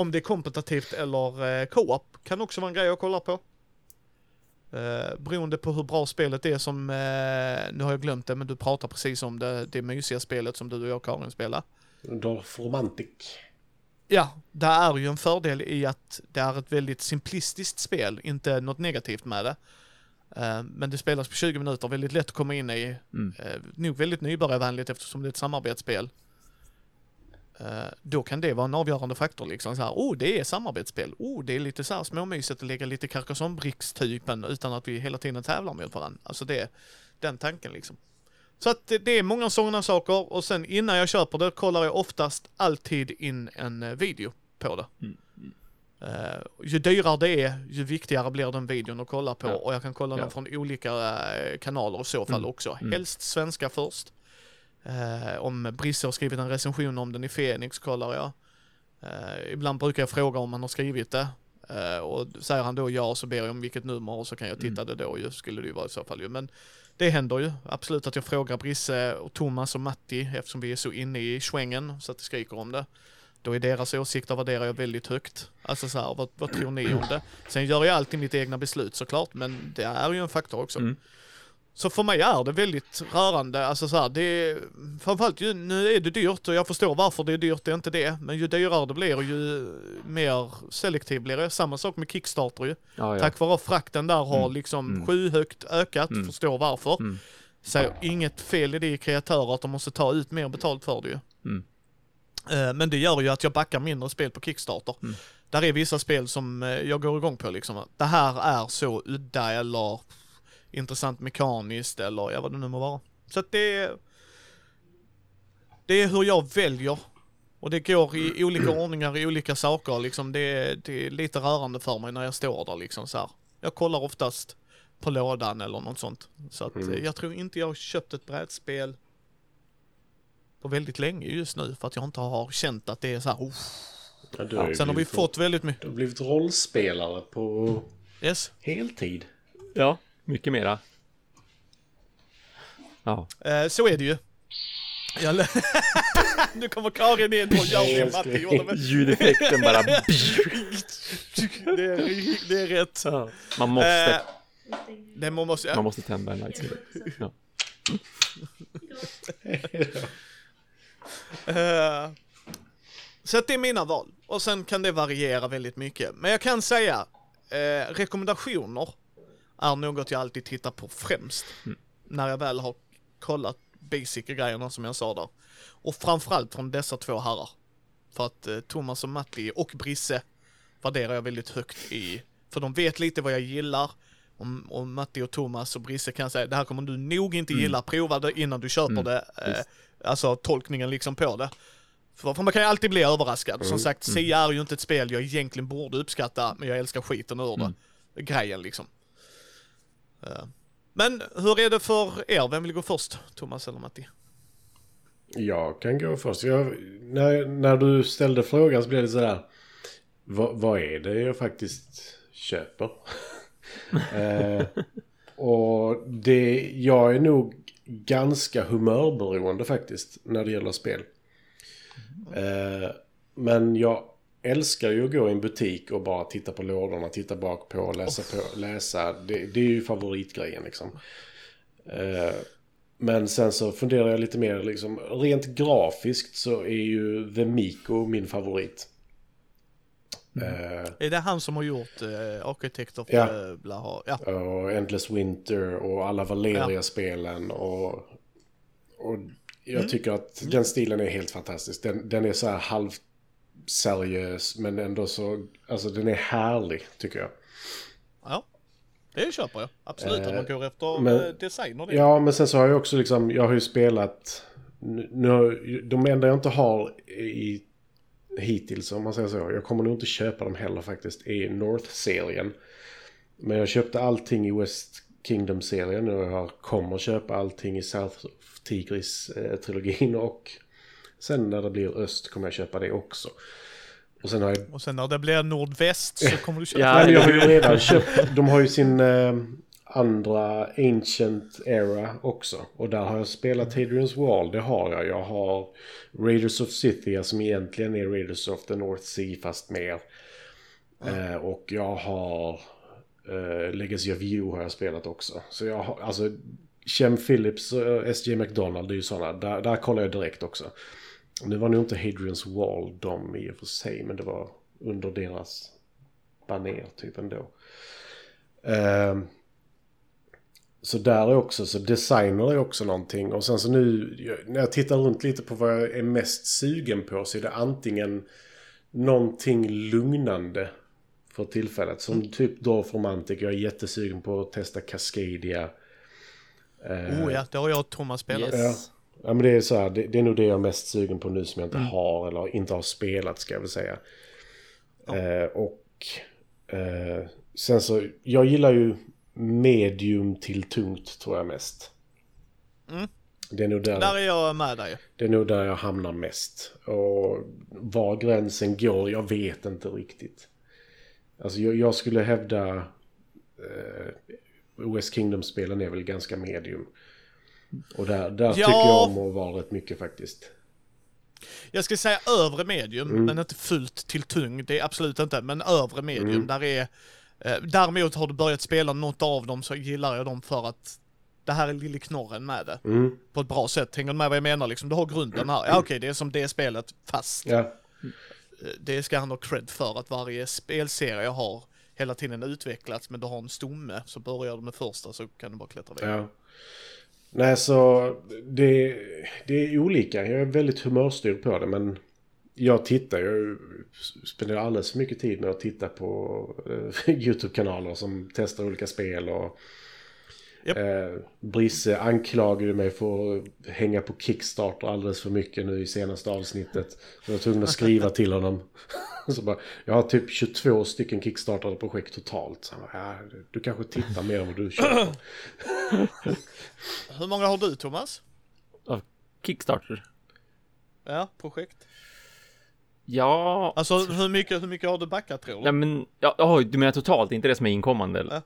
om det är kompetitivt eller eh, co-op, kan också vara en grej jag kollar på. Eh, beroende på hur bra spelet är som, eh, nu har jag glömt det, men du pratar precis om det, det mysiga spelet som du och jag Karin spelar. Dolph Romantic. Ja, det är ju en fördel i att det är ett väldigt simplistiskt spel, inte något negativt med det. Eh, Men det spelas på 20 minuter, väldigt lätt att komma in i. Mm. Eh, Nog väldigt nybörjarvänligt eftersom det är ett samarbetsspel. Eh, Då kan det vara en avgörande faktor liksom så här, oh det är samarbetsspel, oh det är lite så här småmysigt att lägga lite Carcassonne-bricks-typen utan att vi hela tiden tävlar med varandra. Alltså det, den tanken liksom. Så att det, är många sådana saker och sen innan jag köper det kollar jag oftast alltid in en eh, video på det. Mm, Eh, ju dyrare det är, ju viktigare blir den videon att kolla på Ja. och jag kan kolla Ja. den från olika kanaler i så fall Mm. också. Mm. Helst svenska först. Eh, om Brisse har skrivit en recension om den i Fenix kollar jag. Eh, ibland brukar jag fråga om han har skrivit det. Eh, och säger han då ja så ber jag om vilket nummer och så kan jag titta det då ju, skulle det ju vara i så fall ju. Men det händer ju absolut att jag frågar Brisse och Thomas och Matti eftersom vi är så inne i svängen så att det skriker om det. Då är deras åsikter värderar jag väldigt högt. Alltså så här, vad, vad tror ni om det? Sen gör jag alltid mitt egna beslut såklart, men det är ju en faktor också. Mm. Så för mig är det väldigt rörande, alltså så här, det är, framförallt ju, nu är det dyrt och jag förstår varför det är dyrt, det är inte det. Men ju dyrare det blir ju mer selektiv blir det. Samma sak med Kickstarter ju. Ja, ja. Tack vare frakten där har Mm. liksom Mm. skyhögt ökat, Mm. förstår varför. Mm. Säger inget fel i det i kreatörer att de måste ta ut mer betalt för det ju. Mm. Eh, Men det gör ju att jag backar mindre spel på Kickstarter. Mm. Där är vissa spel som eh, jag går igång på liksom. Det här är så udda eller intressant mekaniskt eller ja vad det nu må vara. Så att det är, det är hur jag väljer. Och det går i olika ordningar i olika saker liksom. Det är, det är lite rörande för mig när jag står där liksom så här. Jag kollar oftast på lådan eller något sånt. Så att Mm. jag tror inte jag har köpt ett brädspel på väldigt länge just nu för att jag inte har känt att det är så här. "Uff." Ja, Sen har vi fått väldigt mycket. Du har blivit rollspelare på Yes. heltid. ja, mycket mera. Ja. Eh, så är det ju. Jag nu kommer Karin in och gör det Matti gjorde med. Ljudeffekten bara... det, är, det är rätt. Man måste, Eh, det man måste, man måste tända en lightsaber. Ja. Eh, så att det är mina val. Och sen kan det variera väldigt mycket. Men jag kan säga, eh, rekommendationer är något jag alltid tittar på främst. När jag väl har kollat basic-grejerna som jag sa där. Och framförallt från dessa två herrar. För att eh, Thomas och Matti och Brisse värderar jag väldigt högt i, för de vet lite vad jag gillar. Om, om Matti och Thomas och Brisse kan säga det här kommer du nog inte gilla, prova det innan du köper Mm, det. Eh, alltså tolkningen liksom på det. För, för man kan ju alltid bli överraskad. Som sagt, Sia är ju inte ett spel jag egentligen borde uppskatta, men jag älskar skiten ur det. Grejen liksom. Eh, Men hur är det för er? Vem vill gå först? Thomas eller Matti? Jag kan gå först. Jag, när, när du ställde frågan så blev det sådär. Vad, vad är det jag faktiskt köper? eh, och det, jag är nog ganska humörberoende faktiskt när det gäller spel. Eh, men jag älskar ju att gå i en butik och bara titta på lådorna, titta bak på, läsa på, läsa. Det, det är ju favoritgrejen liksom. Eh, men sen så funderar jag lite mer liksom, rent grafiskt så är ju The Miko min favorit. Eh, Är det han som har gjort eh, Architect of Ja. Blaha? Ja. och Endless Winter och alla Valeria-spelen och, och jag tycker att den stilen är helt fantastisk. Den, den är så här halvseriös men ändå så, alltså den är härlig tycker jag. ja. Det köper jag. Absolut, att man går efter men- eh, design och det. Ja, men sen så har jag också liksom, jag har ju spelat, nu, de enda jag inte har i hittills om man säger så, jag kommer nog inte köpa dem heller faktiskt, är North-serien. Men jag köpte allting i West Kingdom-serien och jag kommer köpa allting i South of Tigris-trilogin och sen när det blir öst kommer jag köpa det också. Och sen har jag Och sen när det blir nordväst så kommer du köpa Ja, Nej, men jag har ju redan köpt, de har ju sin eh, andra Ancient Era också. Och där har jag spelat Hadrian's Wall, det har jag. Jag har Raiders of Scythia som egentligen är Raiders of the North Sea fast mer. Eh, och jag har eh, Legacy of You har jag spelat också. Så jag har, alltså Chem Phillips och S.J. McDonald det är ju sådana, där, där kollar jag direkt också. Nu var nog inte Hadrian's Wall de i och för sig, men det var under deras baner typ ändå. Ehm, så där är också, så designer är också någonting. Och sen så nu, när jag tittar runt lite på vad jag är mest sugen på så är det antingen någonting lugnande för tillfället. Som typ Dorf Romantic, jag är jättesugen på att testa Cascadia. Eh, Oh ja, det har jag och Thomas spelat. Yes. Ja men det är så här, det, det är nog det jag är mest sugen på nu som jag inte har eller inte har spelat ska jag väl säga. Eh, och eh, sen så, jag gillar ju medium till tungt tror jag mest. Mm. Det är, nog där, Där är jag med dig. det är nog där jag hamnar mest. Och var gränsen går, jag vet inte riktigt. Alltså jag, jag skulle hävda eh, West Kingdom-spelen är väl ganska medium. Och där, där Ja. tycker jag om att vara rätt mycket faktiskt. Jag ska säga övre medium, Mm. men inte fullt till tung. Det är absolut inte, men övre medium. Mm. Där är... Eh, däremot har du börjat spela något av dem så gillar jag dem för att det här är lille knorren med det. Mm. På ett bra sätt. Hänger du med vad jag menar liksom? Du har grunden här. Ja okej, det är som det spelet fast. Ja, Eh, Det ska han ha cred för att varje spelserie har hela tiden utvecklats men du har en stomme så börjar du med första så kan du bara klättra vidare. ja. Nej, så det, det är olika. Jag är väldigt humörstyrd på det, men jag tittar ju, spenderar alldeles för mycket tid med att titta på eh, YouTube-kanaler som testar olika spel och Japp. eh, Brisse anklagade mig för att hänga på Kickstarter alldeles för mycket nu i senaste avsnittet. Så jag var tvungen att skriva till honom. Så bara, jag har typ 22 stycken Kickstartade projekt totalt. Så han bara, ja, du kanske tittar mer än vad du köper. Hur många har du Thomas? Av Kickstarter. Ja, projekt. Ja, Alltså hur mycket, hur mycket har du backat tror du? nej men, ja, oj, du menar totalt, inte det som är inkommande eller? Ja.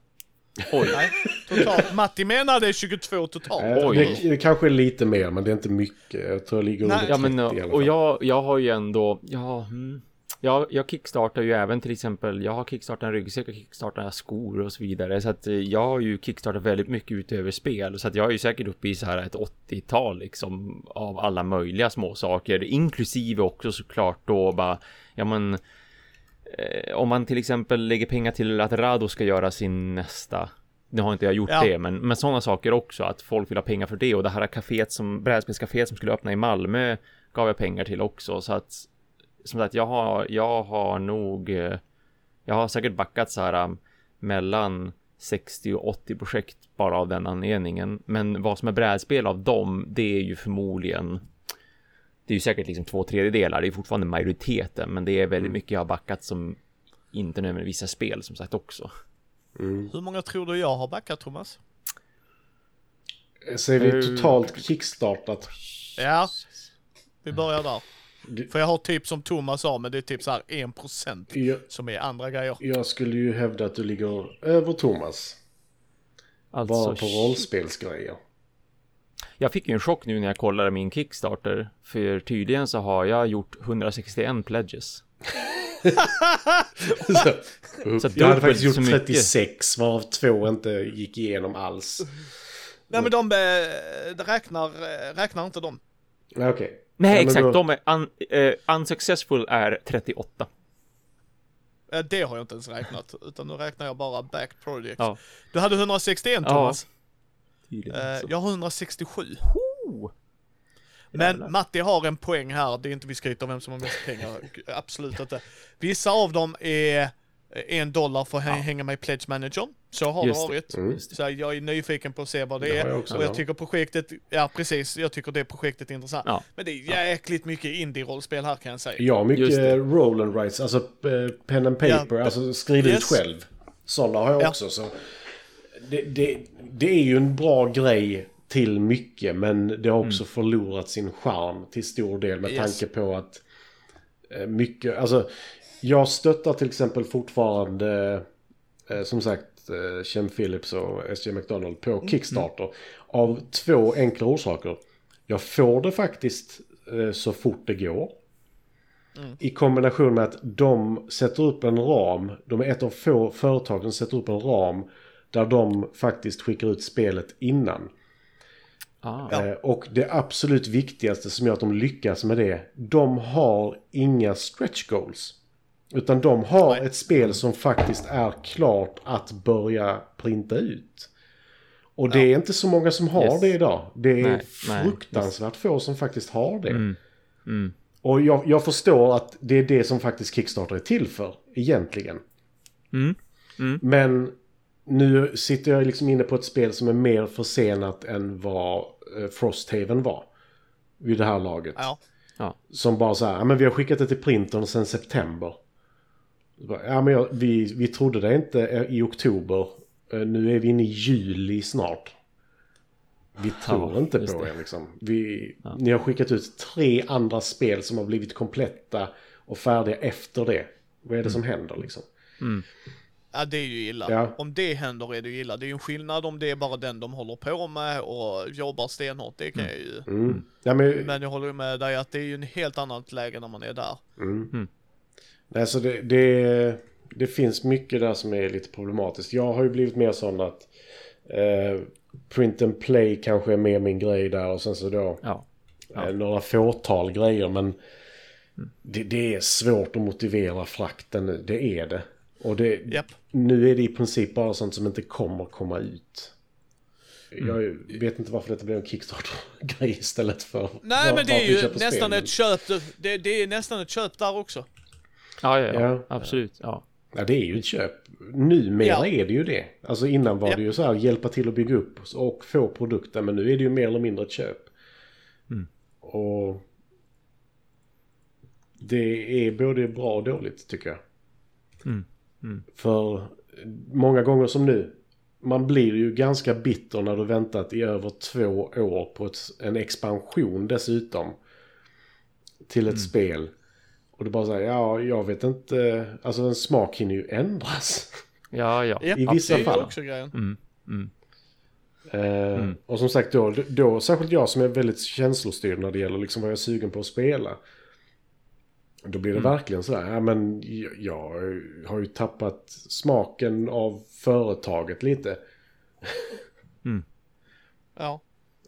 Oj. Nej, totalt. Matti menar det är 22 totalt. Oj. Det, det kanske är lite mer, men det är inte mycket. Jag tror jag ligger Nej. under 30 Ja men, i alla fall. och jag, jag har ju ändå, ja, mm, jag, jag kickstartar ju även till exempel, jag har kickstartat en ryggsäck och kickstartat skor och så vidare. Så att eh, jag har ju kickstartat väldigt mycket utöver spel. Så att jag är ju säkert uppe i så här ett 80-tal liksom av alla möjliga små saker. Inklusive också såklart då bara, ja men eh, om man till exempel lägger pengar till att Rado ska göra sin nästa nu har inte jag gjort Ja. det, men, men sådana saker också, att folk vill ha pengar för det och det här kaféet som, brädspelscaféet som skulle öppna i Malmö gav jag pengar till också, så att som sagt, jag har, jag har nog eh, Jag har säkert backat så här um, mellan 60 och 80 projekt bara av den anledningen. Men vad som är brädspel av dem, det är ju förmodligen det är ju säkert liksom två tredjedelar, det är fortfarande majoriteten, men det är väldigt mycket jag har backat som inte nödvändigtvis är spel som sagt också. Hur många tror du jag har backat Thomas? Så är vi totalt kickstartat. Ja, vi börjar där. För jag har typ som Thomas sa, men det är typ så här 1% Jag, som är andra grejer. jag skulle ju hävda att du ligger över Thomas. Alltså, Bara på rollspelsgrejer. Jag fick ju en chock nu när jag kollade min Kickstarter, för tydligen så har jag gjort 161 pledges. så, Så jag hade faktiskt gjort så mycket. 36 varav två inte gick igenom alls. Nej men de eh, det räknar, eh, räknar inte de. Nej, Okej. Nej, Ja, exakt, då- de är un, eh, unsuccessful är 38. Eh, Det har jag inte ens räknat, utan nu räknar jag bara back projects. Ja. Du hade 161 Ja, Thomas. Tydligen. Eh, jag har 167. Oh. Men Jävlar. Matti har en poäng här, det är inte vi skryter om vem som har mest pengar, absolut inte. Vissa av dem är en dollar för att hä- hänga med i Pledge Manager, så har Just det varit. Mm. Så jag är nyfiken på att se vad det, Det är. jag också, och jag ja. tycker projektet, ja precis, jag tycker det projektet är intressant. Ja. Men det är jäkligt mycket indie-rollspel här kan jag säga. Just mycket roll and writes, alltså eh, pen and paper, Ja. alltså skriv Yes. ut själv. Sådana har jag Ja. också. Så det, det, det är ju en bra grej till mycket, men det har också förlorat sin charm till stor del med Mm. Yes. tanke på att eh, mycket, alltså jag stöttar till exempel fortfarande, eh, som sagt, eh, Chem Phillips och SJ McDonald på Mm. Kickstarter. Av två enkla orsaker. Jag får det faktiskt eh, så fort det går. I kombination med att de sätter upp en ram. De är ett av få företag som sätter upp en ram. Där de faktiskt skickar ut spelet innan. Ah. Eh, och det absolut viktigaste som gör att de lyckas med det. De har inga stretch goals. Utan de har Nej. ett spel som faktiskt är klart att börja printa ut. Och det är inte så många som har Yes. det idag. Det är Nej, nej, fruktansvärt få som faktiskt har det. Mm. Mm. Och jag, jag förstår att det är det som faktiskt Kickstarter är till för, egentligen. Mm. Mm. Men nu sitter jag liksom inne på ett spel som är mer försenat än vad eh, Frosthaven var. Vid det här laget. Ja. Ja. Som bara så här, ja men vi har skickat det till printern sedan september. Ja men jag, vi, vi trodde det inte eh, i oktober. Eh, Nu är vi inne i juli snart. Vi tror Ja, inte på det. er liksom. Vi, Ni har skickat ut tre andra spel som har blivit kompletta och färdiga efter det. Vad är det som händer liksom? Ja, det är ju illa. Ja. Om det händer är det ju illa. Det är ju en skillnad om det är bara den de håller på med och jobbar stenhårt. Det kan jag ju. Mm. Ja, men, Men jag håller med dig att det är ju en helt annat läge när man är där. Nej, så det, det, det finns mycket där som är lite problematiskt. Jag har ju blivit mer sån att eh, print and play kanske är mer min grej där och sen så då Ja. Ja. eh, några fåtal grejer men det, det är svårt att motivera frakten, det är det. Och det, Japp. nu är det i princip bara sånt som inte kommer komma ut. Jag vet inte varför detta blev en Kickstarter-grej istället för... Nej var- men det är ju nästan spel, men- ett köp. Det, det är nästan ett köp där också. Ja, ja, ja. Ja. Absolut. Ja. Ja, det är ju ett köp. Numera Ja. är det ju det. Alltså innan var det ju så här, hjälpa till att bygga upp och få produkter. Men nu är det ju mer eller mindre ett köp. Och det är både bra och dåligt tycker jag. Mm. Mm. För många gånger som nu, man blir ju ganska bitter när du väntat i över två år på ett, en expansion dessutom. Till ett spel. Och du bara säger, ja, jag vet inte, alltså en smak hinner ju ändras. Ja, ja. Ja, I vissa fall. också grejen. Mm. Mm. Eh, Och som sagt då, då, särskilt jag som är väldigt känslostyrd när det gäller liksom vad jag är sugen på att spela. Då blir det verkligen så här, ja men jag, har ju tappat smaken av företaget lite. Ja.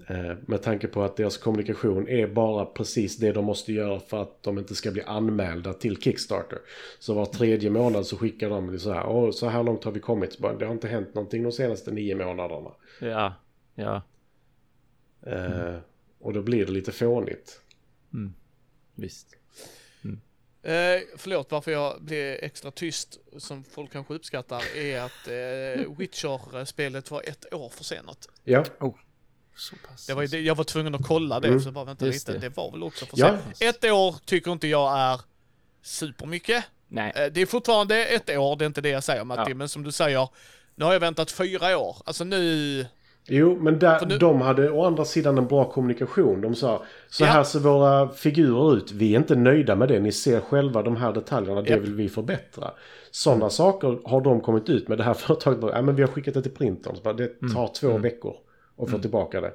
Eh, med tanke på att deras kommunikation är bara precis det de måste göra för att de inte ska bli anmälda till Kickstarter. Så var tredje månad så skickar de så här, Åh, så här långt har vi kommit. Det har inte hänt någonting de senaste nio månaderna. Ja. Ja. Eh, och då blir det lite fånigt. Visst. Eh, förlåt, varför jag blev extra tyst, som folk kanske uppskattar, är att eh, Witcher-spelet var ett år försenat. Ja, Så pass. Det var, det- jag var tvungen att kolla det, Mm. så bara vänta Just lite, det. det. var väl också Ja. försenat. Ett år tycker inte jag är supermycket. Nej, Eh, det är fortfarande ett år, det är inte det jag säger Matti, Ja. men som du säger, nu har jag väntat fyra år. Alltså nu... Jo, men där, nu- de hade å andra sidan en bra kommunikation. De sa så Ja. här ser våra figurer ut. Vi är inte nöjda med det. Ni ser själva de här detaljerna. Det Japp. vill vi förbättra. Sådana saker har de kommit ut med. Det här företaget bara, ja men vi har skickat det till printern. Så bara, det tar två veckor att få tillbaka det.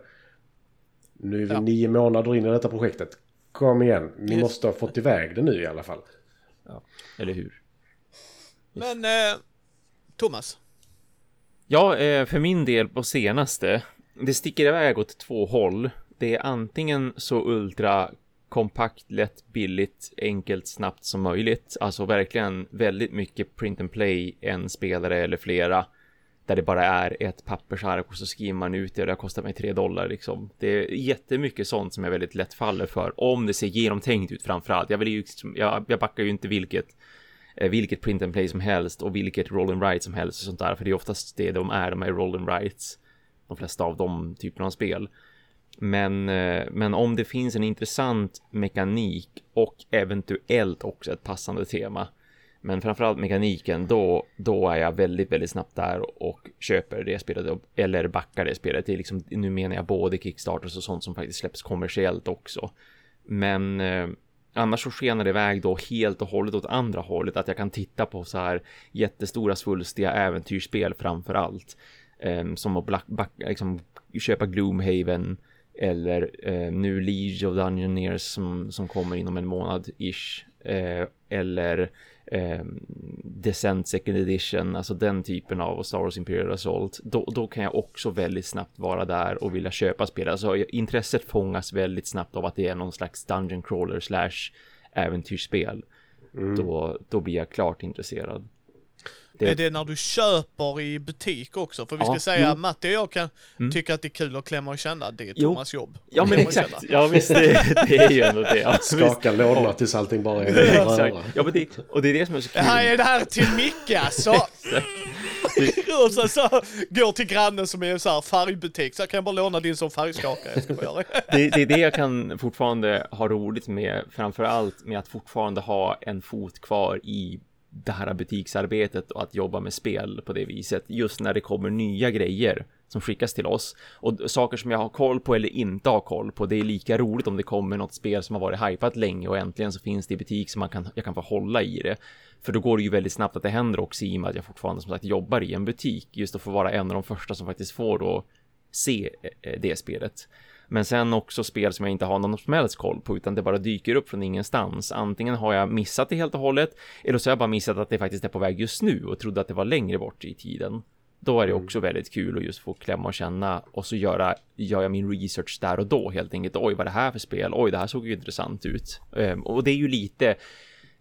Nu är vi Ja. nio månader in i detta projektet. Kom igen, ni Yes. måste ha fått iväg det nu i alla fall. eller hur? Men eh, Thomas, Ja, eh, för min del på senaste, det sticker iväg åt två håll. Det är antingen så ultra kompakt, lätt, billigt, enkelt, snabbt som möjligt. Alltså verkligen väldigt mycket print and play, en spelare eller flera. Där det bara är ett pappersark och så skriver man ut det och det har kostat mig tre dollar liksom. Det är jättemycket sånt som jag väldigt lätt faller för. Om det ser genomtänkt ut framförallt. Jag vill ju, liksom, jag, jag backar ju inte vilket Eh, vilket print and play som helst och vilket roll and write som helst och sånt där. För det är oftast det de är, de är roll and writes. De flesta av de typerna av spel. Men, eh, men om det finns en intressant mekanik och eventuellt också ett passande tema. Men framförallt mekaniken, då, då är jag väldigt, väldigt snabbt där och köper det spelet eller backar det spelet. Det är liksom, nu menar jag både Kickstarters och sånt som faktiskt släpps kommersiellt också. Men eh, annars så skenar det iväg då helt och hållet åt andra hållet. Att jag kan titta på så här jättestora svulstiga äventyrsspel framför allt. Eh, som att black, back, liksom, köpa Gloomhaven eller eh, nu League of Dungeoneers som, som kommer inom en månad ish. Eh, eller eh, Descent Second Edition, alltså den typen av Star Wars Imperial Assault. Då, då kan jag också väldigt snabbt vara där och vilja köpa spel. Alltså intresset fångas väldigt snabbt av att det är någon slags Dungeon Crawler slash äventyrsspel. Då, då blir jag klart intresserad. Det- är det när du köper i butik också? För vi ska Ja, säga, jo. Matti och jag kan Mm. tycka att det är kul att klämma och känna. Det är Jo. Thomas jobb. Ja men exakt, ja visst det, det är ju ändå det. Ja, visst. Skaka lådorna tills allting bara är röra. Ja men det, och det är det som är så Det kul. här är det här till Micke alltså! och så, så går till grannen som är en så här färgbutik, så här, kan jag bara låna din som färgskakare? Jag ska bara göra. det, det är det jag kan fortfarande ha roligt med, framför allt med att fortfarande ha en fot kvar i det här butiksarbetet och att jobba med spel på det viset. Just när det kommer nya grejer som skickas till oss och saker som jag har koll på eller inte har koll på. Det är lika roligt om det kommer något spel som har varit hypat länge och äntligen så finns det i butik som man kan, jag kan få hålla i det. För då går det ju väldigt snabbt att det händer också i och med att jag fortfarande som sagt jobbar i en butik. Just att få vara en av de första som faktiskt får då se eh, det spelet. Men sen också spel som jag inte har någon som helst koll på utan det bara dyker upp från ingenstans. Antingen har jag missat det helt och hållet eller så har jag bara missat att det faktiskt är på väg just nu och trodde att det var längre bort i tiden. Då är det också väldigt kul att just få klämma och känna och så göra, gör jag min research där och då helt enkelt. Oj, vad är det här för spel? Oj, det här såg ju intressant ut. Ehm, och det är ju lite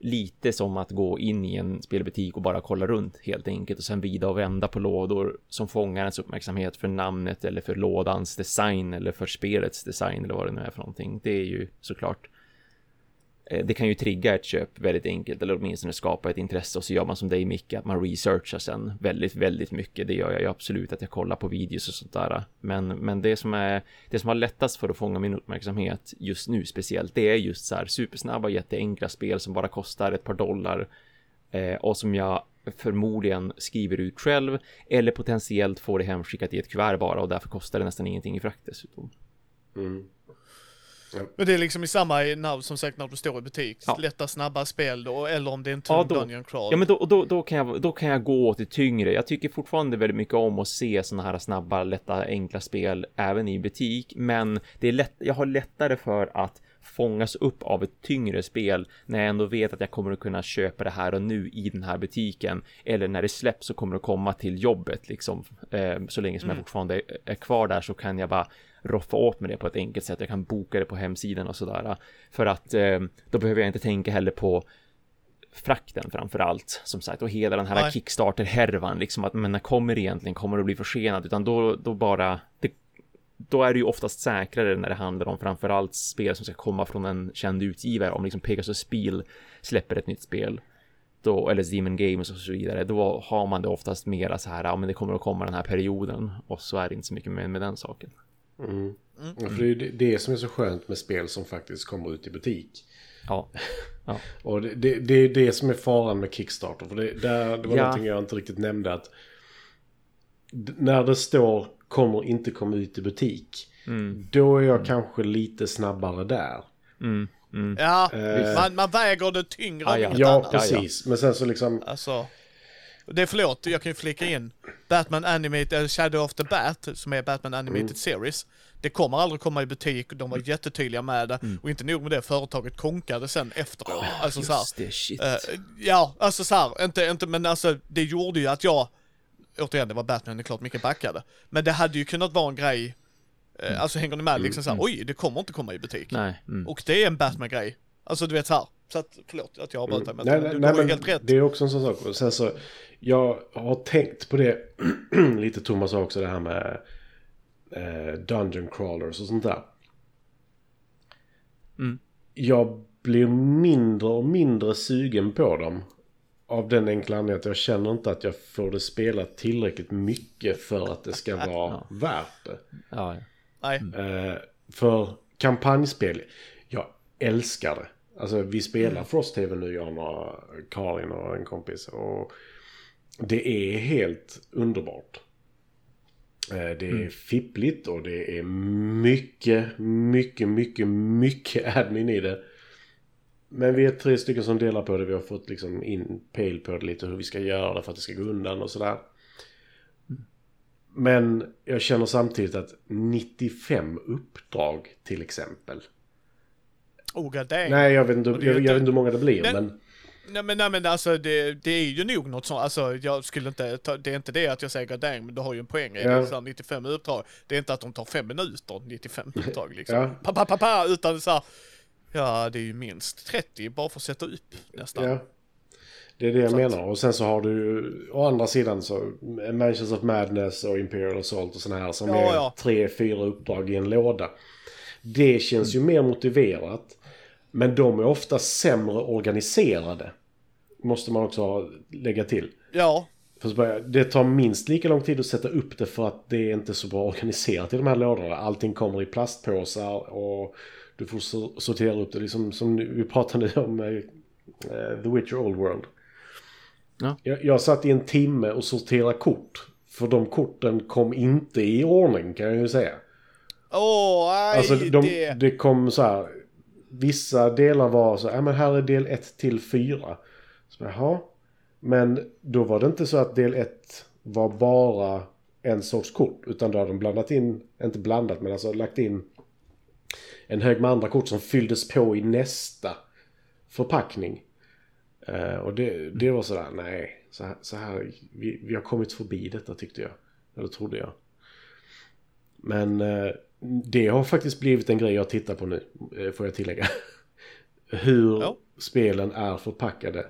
lite som att gå in i en spelbutik och bara kolla runt helt enkelt och sen vida och vända på lådor som fångar ens uppmärksamhet för namnet eller för lådans design eller för spelets design eller vad det nu är för någonting. Det är ju såklart Eh, det kan ju trigga ett köp väldigt enkelt eller åtminstone skapa ett intresse och så gör man som dig Micke att man researchar sen väldigt, väldigt mycket. Det gör jag ju absolut att jag kollar på videos och sånt där. Men, men det som är det som har lättast för att fånga min uppmärksamhet just nu speciellt, det är just så här supersnabba, jätteenkla spel som bara kostar ett par dollar eh, och som jag förmodligen skriver ut själv eller potentiellt får det hemskickat i ett kuvert bara och därför kostar det nästan ingenting i frakt dessutom. Mm. Men det är liksom i samma, när, som sagt när du står i butik, Ja. lätta snabba spel då, eller om det är en tung Ja, då- Dungeon Crawl. Ja, men då, då, då, kan jag, då kan jag gå åt det tyngre. Jag tycker fortfarande väldigt mycket om att se sådana här snabba, lätta, enkla spel även i butik. Men det är lätt, jag har lättare för att fångas upp av ett tyngre spel när jag ändå vet att jag kommer att kunna köpa det här och nu i den här butiken. Eller när det släpps så kommer det att komma till jobbet liksom. Eh, så länge som jag fortfarande är, kvar där så kan jag bara roffa åt med det på ett enkelt sätt. Jag kan boka det på hemsidan och sådär. För att eh, då behöver jag inte tänka heller på frakten framför allt som sagt och hela den här Nej. Kickstarter härvan liksom att men när kommer det egentligen kommer det att bli försenat utan då då bara det, då är det ju oftast säkrare när det handlar om framförallt spel som ska komma från en känd utgivare om liksom Pegasus Spiel släpper ett nytt spel, då, eller Demon Games och så vidare, då har man det oftast mera så här, ja men det kommer att komma den här perioden och så är det inte så mycket mer med den saken. Mm. Ja, för det är det, det som är så skönt med spel som faktiskt kommer ut i butik. Ja. ja. Och det, det, det är det som är faran med Kickstarter. För det, där, det var Ja. någonting jag inte riktigt nämnde. att När det står kommer inte komma ut i butik. Mm. Då är jag kanske lite snabbare där. Mm. Mm. Ja, Eh. man, man väger det tyngre Ah, ja. Ja, precis. Men sen så liksom... Alltså, det är förlåt, jag kan ju flika in. Batman Animated, eller Shadow of the Bat, som är Batman Animated Mm. Series. Det kommer aldrig komma i butik, de var jättetydliga med det. Och inte nog med det, företaget konkade sen efteråt. alltså så här, Just det, shit. eh, ja, alltså så här, inte, inte, men alltså det gjorde ju att jag, återigen det var Batman, det är klart mycket backade. Men det hade ju kunnat vara en grej, eh, alltså hänger ni med liksom så här, oj, det kommer inte komma i butik. Nej. Mm. Och det är en Batman-grej. Alltså du vet så här. Så att, förlåt att jag avbröt dig, men Nej, du, nej, har helt rätt. det är också en sån sak. Och sen så, jag har tänkt på det lite Thomas också det här med eh, Dungeon crawlers och sånt där. Mm. Jag blir mindre och mindre sugen på dem. Av den enkla anledningen att jag känner inte att jag får det spelat tillräckligt mycket för att det ska vara värt det. Ja, ja. Nej. Eh, för kampanjspel, jag älskar det. Alltså vi spelar Frost TV nu, jag och några, Karin och en kompis. Och det är helt underbart. Eh, det är fippligt och det är mycket, mycket, mycket, mycket admin i det. Men vi är tre stycken som delar på det. Vi har fått liksom in pejl på det lite hur vi ska göra det för att det ska gå undan och sådär. Men jag känner samtidigt att 95 uppdrag till exempel. Oh god dang. Nej, jag vet inte, jag, jag vet inte hur många det blir. Men- Men, Nej men, nej, men alltså det, det är ju nog något sånt, alltså jag skulle inte, ta, det är inte det att jag säger god dang, men du har ju en poäng i Ja. det, är så här 95 uppdrag. Det är inte att de tar fem minuter, 95 uppdrag liksom. Ja. Pa, pa, pa, pa, utan så här, ja det är ju minst 30 bara för att sätta upp nästan. ja. Det är det jag Så menar. Och sen så har du å andra sidan så Mansions of Madness och Imperial Assault och sådana här som Ja, är ja. tre, fyra uppdrag i en låda. Det känns ju mer motiverat. Men de är ofta sämre organiserade. Måste man också lägga till. Ja, För det tar minst lika lång tid att sätta upp det för att det är inte så bra organiserat i de här lådorna. Allting kommer i plastpåsar och du får so- sortera upp det. Liksom som vi pratade om eh, The Witcher Old World. Ja. Jag, jag satt i en timme och sorterade kort. För de korten kom inte i ordning kan jag ju säga. åh nej Alltså de, det. det kom så här. Vissa delar var så ja men här är del 1 till 4. Så jaha. Men då var det inte så att del 1 var bara en sorts kort. Utan då hade de blandat in, inte blandat men alltså lagt in en hög med andra kort som fylldes på i nästa förpackning. Eh, och det, det var sådär, nej, så här, så här vi, vi har kommit förbi detta tyckte jag. Eller trodde jag. Men eh, det har faktiskt blivit en grej jag tittar på nu, eh, får jag tillägga. Hur Ja. spelen är förpackade.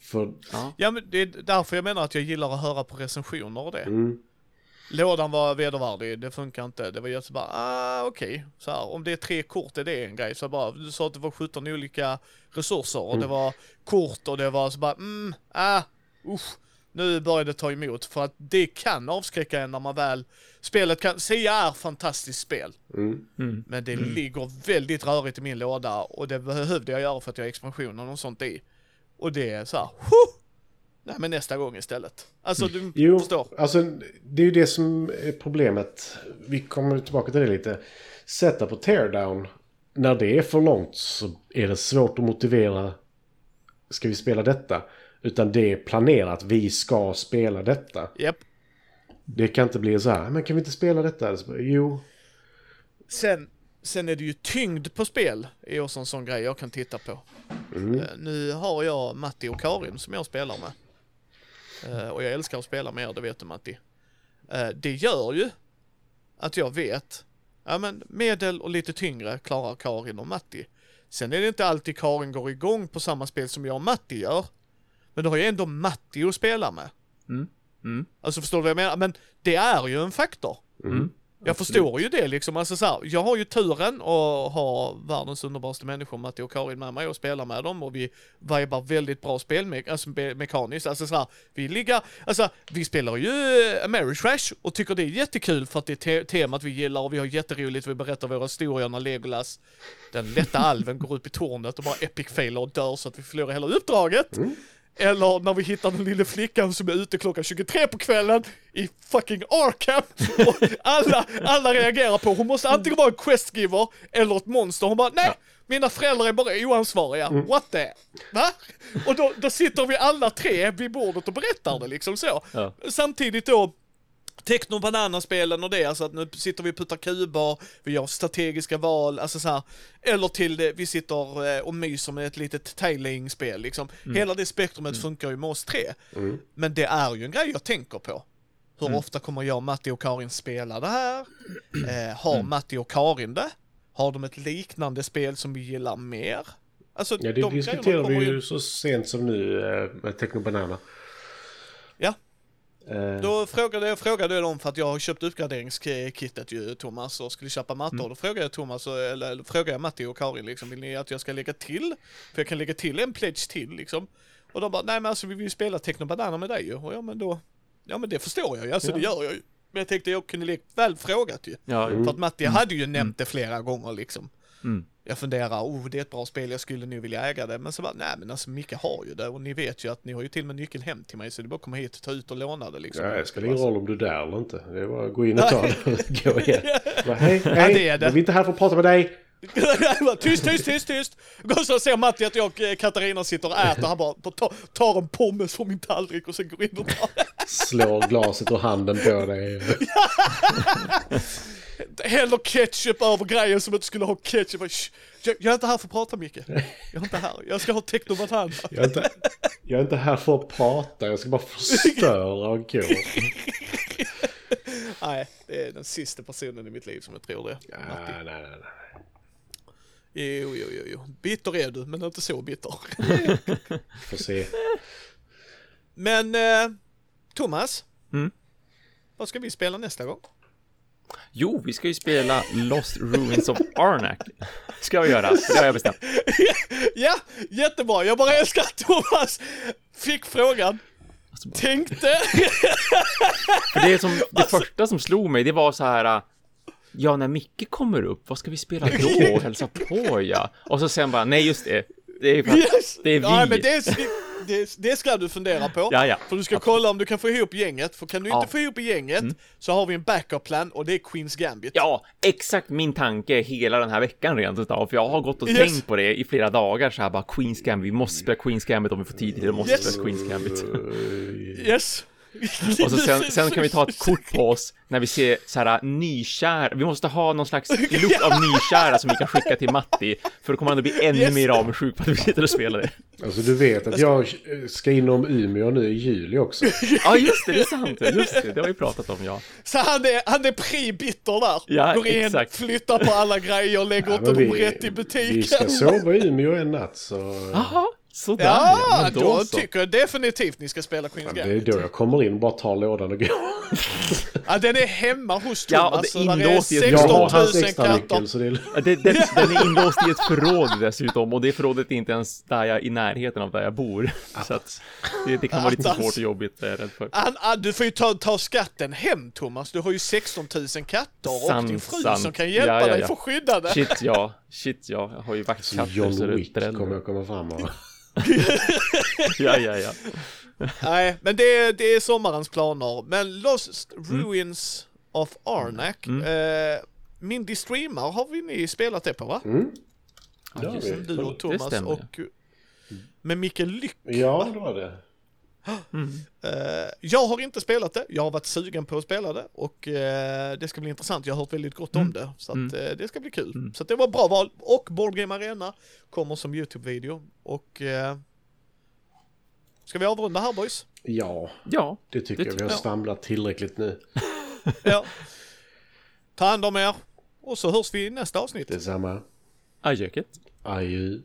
För, Ja. Ja men det är därför jag menar att jag gillar att höra på recensioner och det. mm, Lådan var vedervärdig, det funkar inte. Det var just bara, ah okej. Så här, om det är tre kort är det en grej. Så bara, du sa att det var 17 olika resurser och det var kort och det var så bara, mm, ah, usch. Nu börjar det ta emot för att det kan avskräcka en när man väl, spelet kan, Sia är fantastiskt spel. mm, Mm. Men det ligger väldigt rörigt i min låda och det behövde jag göra för att jag har expansionen och sånt i. Och det är så här, huh! Nej men nästa gång istället. Alltså du Jo, förstår. alltså det är ju det som är problemet. Vi kommer tillbaka till det lite. Sätta på teardown. När det är för långt så är det svårt att motivera. Ska vi spela detta? Utan det är planerat. Vi ska spela detta. Japp. Det kan inte bli så här. Men kan vi inte spela detta? Jo. Sen, sen är det ju tyngd på spel, är också en sån grej jag kan titta på. Mm. Eh, nu har jag Matti och Karin som jag spelar med. Eh, och jag älskar att spela med er, det vet du Matti. Eh, det gör ju att jag vet, ja men medel och lite tyngre klarar Karin och Matti. Sen är det inte alltid Karin går igång på samma spel som jag och Matti gör. Men då har jag ändå Matti att spela med. Mm. Mm. Alltså förstår du vad jag menar? Men det är ju en faktor. Mm. Jag Absolut. förstår ju det liksom. Alltså så här, jag har ju turen att ha världens underbaraste människor, Matti och Karin med mig och spelar med dem och vi vibar väldigt bra spelme alltså me- mekaniskt. Alltså så här, vi ligger, alltså vi spelar ju eh, Ameritrash och tycker det är jättekul för att det är te- temat vi gillar och vi har jätteroligt, vi berättar våra historier när Legolas, den lätta alven, går upp i tornet och bara epic failar och dör så att vi förlorar hela uppdraget. Eller när vi hittar den lilla flickan som är ute klockan 23 på kvällen i fucking Arkham. Och alla, alla reagerar på, hon måste antingen vara en questgiver eller ett monster. Hon bara, nej, mina föräldrar är bara oansvariga. What the? Va? Och då, då sitter vi alla tre vid bordet och berättar det liksom så. Ja. Samtidigt då, Techno Banana-spelen och det, alltså att nu sitter vi och puttar kuber, vi gör strategiska val, alltså så här. Eller till det, vi sitter eh, och myser med ett litet tailing-spel liksom. Hela det spektrumet funkar ju med oss tre. Men det är ju en grej jag tänker på. Hur ofta kommer jag, Matti och Karin spela det här? Eh, har Matti och Karin det? Har de ett liknande spel som vi gillar mer? Alltså, Ja, det de kommer vi ju så sent som nu eh, med Techno Banana. Ja, Då frågade jag frågade jag dem för att jag har köpt uppgraderingskittet ju Thomas och skulle köpa mattor. Då frågade jag Thomas, eller, eller frågade jag Matti och Karin liksom, vill ni att jag ska lägga till? För jag kan lägga till en pledge till liksom. Och de bara, nej men alltså vi vill ju spela Techno Banana med dig ju. Och ja men då, ja men det förstår jag ju, alltså det gör jag ju. Men jag tänkte jag kunde väl frågat ju. Ja, För att Matti hade ju nämnt det flera gånger liksom. Mm. Jag funderar, oh det är ett bra spel, jag skulle nu vilja äga det. Men så bara, nej men alltså Micke har ju det och ni vet ju att ni har ju till och med nyckeln hem till mig så det är bara att komma hit, ta ut och låna det liksom. ja, det spelar ingen roll om du är där eller inte. Det är bara att gå in och ta det och gå igen. Bara, hej, Ja, hej, det är det. vi är inte här för att prata med dig. Bara, tyst, tyst, tyst, tyst! Och så ser Matti att jag och eh, Katarina sitter och äter, han bara tar, tar en pommes från min tallrik och sen går in och tar Slår glaset ur handen på dig. Häller ketchup över grejen som inte skulle ha ketchup. Bara, "Shh, Jag, jag är inte här för att prata Micke. Jag är inte här, jag ska ha technobanana. Jag är, inte, jag är inte här för att prata, jag ska bara förstöra och gå. Nej, det är den sista personen i mitt liv som jag tror det. Ja, nej, nej, nej. Jo, jo, jo, jo. Bitter är du, men inte så bitter. Får se. Men, eh, Thomas. Mm. Vad ska vi spela nästa gång? Jo, vi ska ju spela Lost Ruins of Arnak. Ska vi göra, det har jag bestämt. Ja, jättebra. Jag bara älskar att Thomas fick frågan. Tänkte. För det, som, det första som slog mig, det var så här... äh, Ja, när Micke kommer upp, vad ska vi spela då och hälsa på ja? Och så sen bara, nej just det, det är, för Yes! det är vi. Ja, men det, det, det ska du fundera på. Ja, ja. För du ska kolla om du kan få ihop gänget. För kan du inte Ja. Mm. få ihop gänget så har vi en backup plan och det är Queens Gambit. Ja, exakt min tanke hela den här veckan rent utav. För jag har gått och Yes. tänkt på det i flera dagar så här bara Queens Gambit, vi måste spela Queens Gambit om vi får tid till det, vi måste Yes. spela Queens Gambit. Yes. Och så sen, sen kan vi ta ett kort på oss när vi ser så här nykära, vi måste ha någon slags lukt av nykära som vi kan skicka till Matti, för då kommer han att bli ännu Yes. mer avundsjuk på att vi sitter och spelar det. Alltså du vet att jag eh, ska inom Umeå nu i juli också. Ja, just det, det är sant, just det, det har vi pratat om, ja. Så han är, han är pre-bitter där. Ja, Går in, exakt. flyttar på alla grejer, lägger Ja, inte dem rätt i vi butiken. ska sova i Umeå en natt så... Jaha, sådär Ja, men då, så. tycker jag definitivt ni ska spela Queens Det är Gambit. då jag kommer in, bara tar lådan och går. Ja, den är hemma hos Ja, Thomas. och det är inlåst i ett- 16 Jag 000 har hans extra nyckel så det är... Ja, det, den, den är inlåst i ett förråd dessutom och det förrådet är inte ens där jag, i närheten av där jag bor. Så att det, det kan vara lite svårt och jobbigt, är jag rädd för. Han, ah, du får ju ta, ta skatten hem Thomas. Du har ju 16 000 katter och Sant, din fru sant. som kan hjälpa Ja, ja, dig ja. för att skydda dig. Shit ja, shit ja, jag har ju vaktkatter så John det Wick kommer jag komma fram och... Ja, ja, ja. Nej, men det, är- det är sommarens planer. Men Lost Ruins of Arnak. Eh, Mindy Streamar har vi ni spelat det på va? Mm. Ja, Det har vi. Du och Thomas och med Micke Lyck. Ja, det var det. Eh, jag har inte spelat det, jag har varit sugen på att spela det och eh, det ska bli intressant. Jag har hört väldigt gott om det så att eh, det ska bli kul. Så att det var bra val och Board Game Arena kommer som YouTube-video och Ska vi avrunda här boys? Ja, Ja, det tycker Det jag. Vi har svamlat tillräckligt nu. Ja. Ta hand om er och så hörs vi i nästa avsnitt. Detsamma. adjöket. Adjö.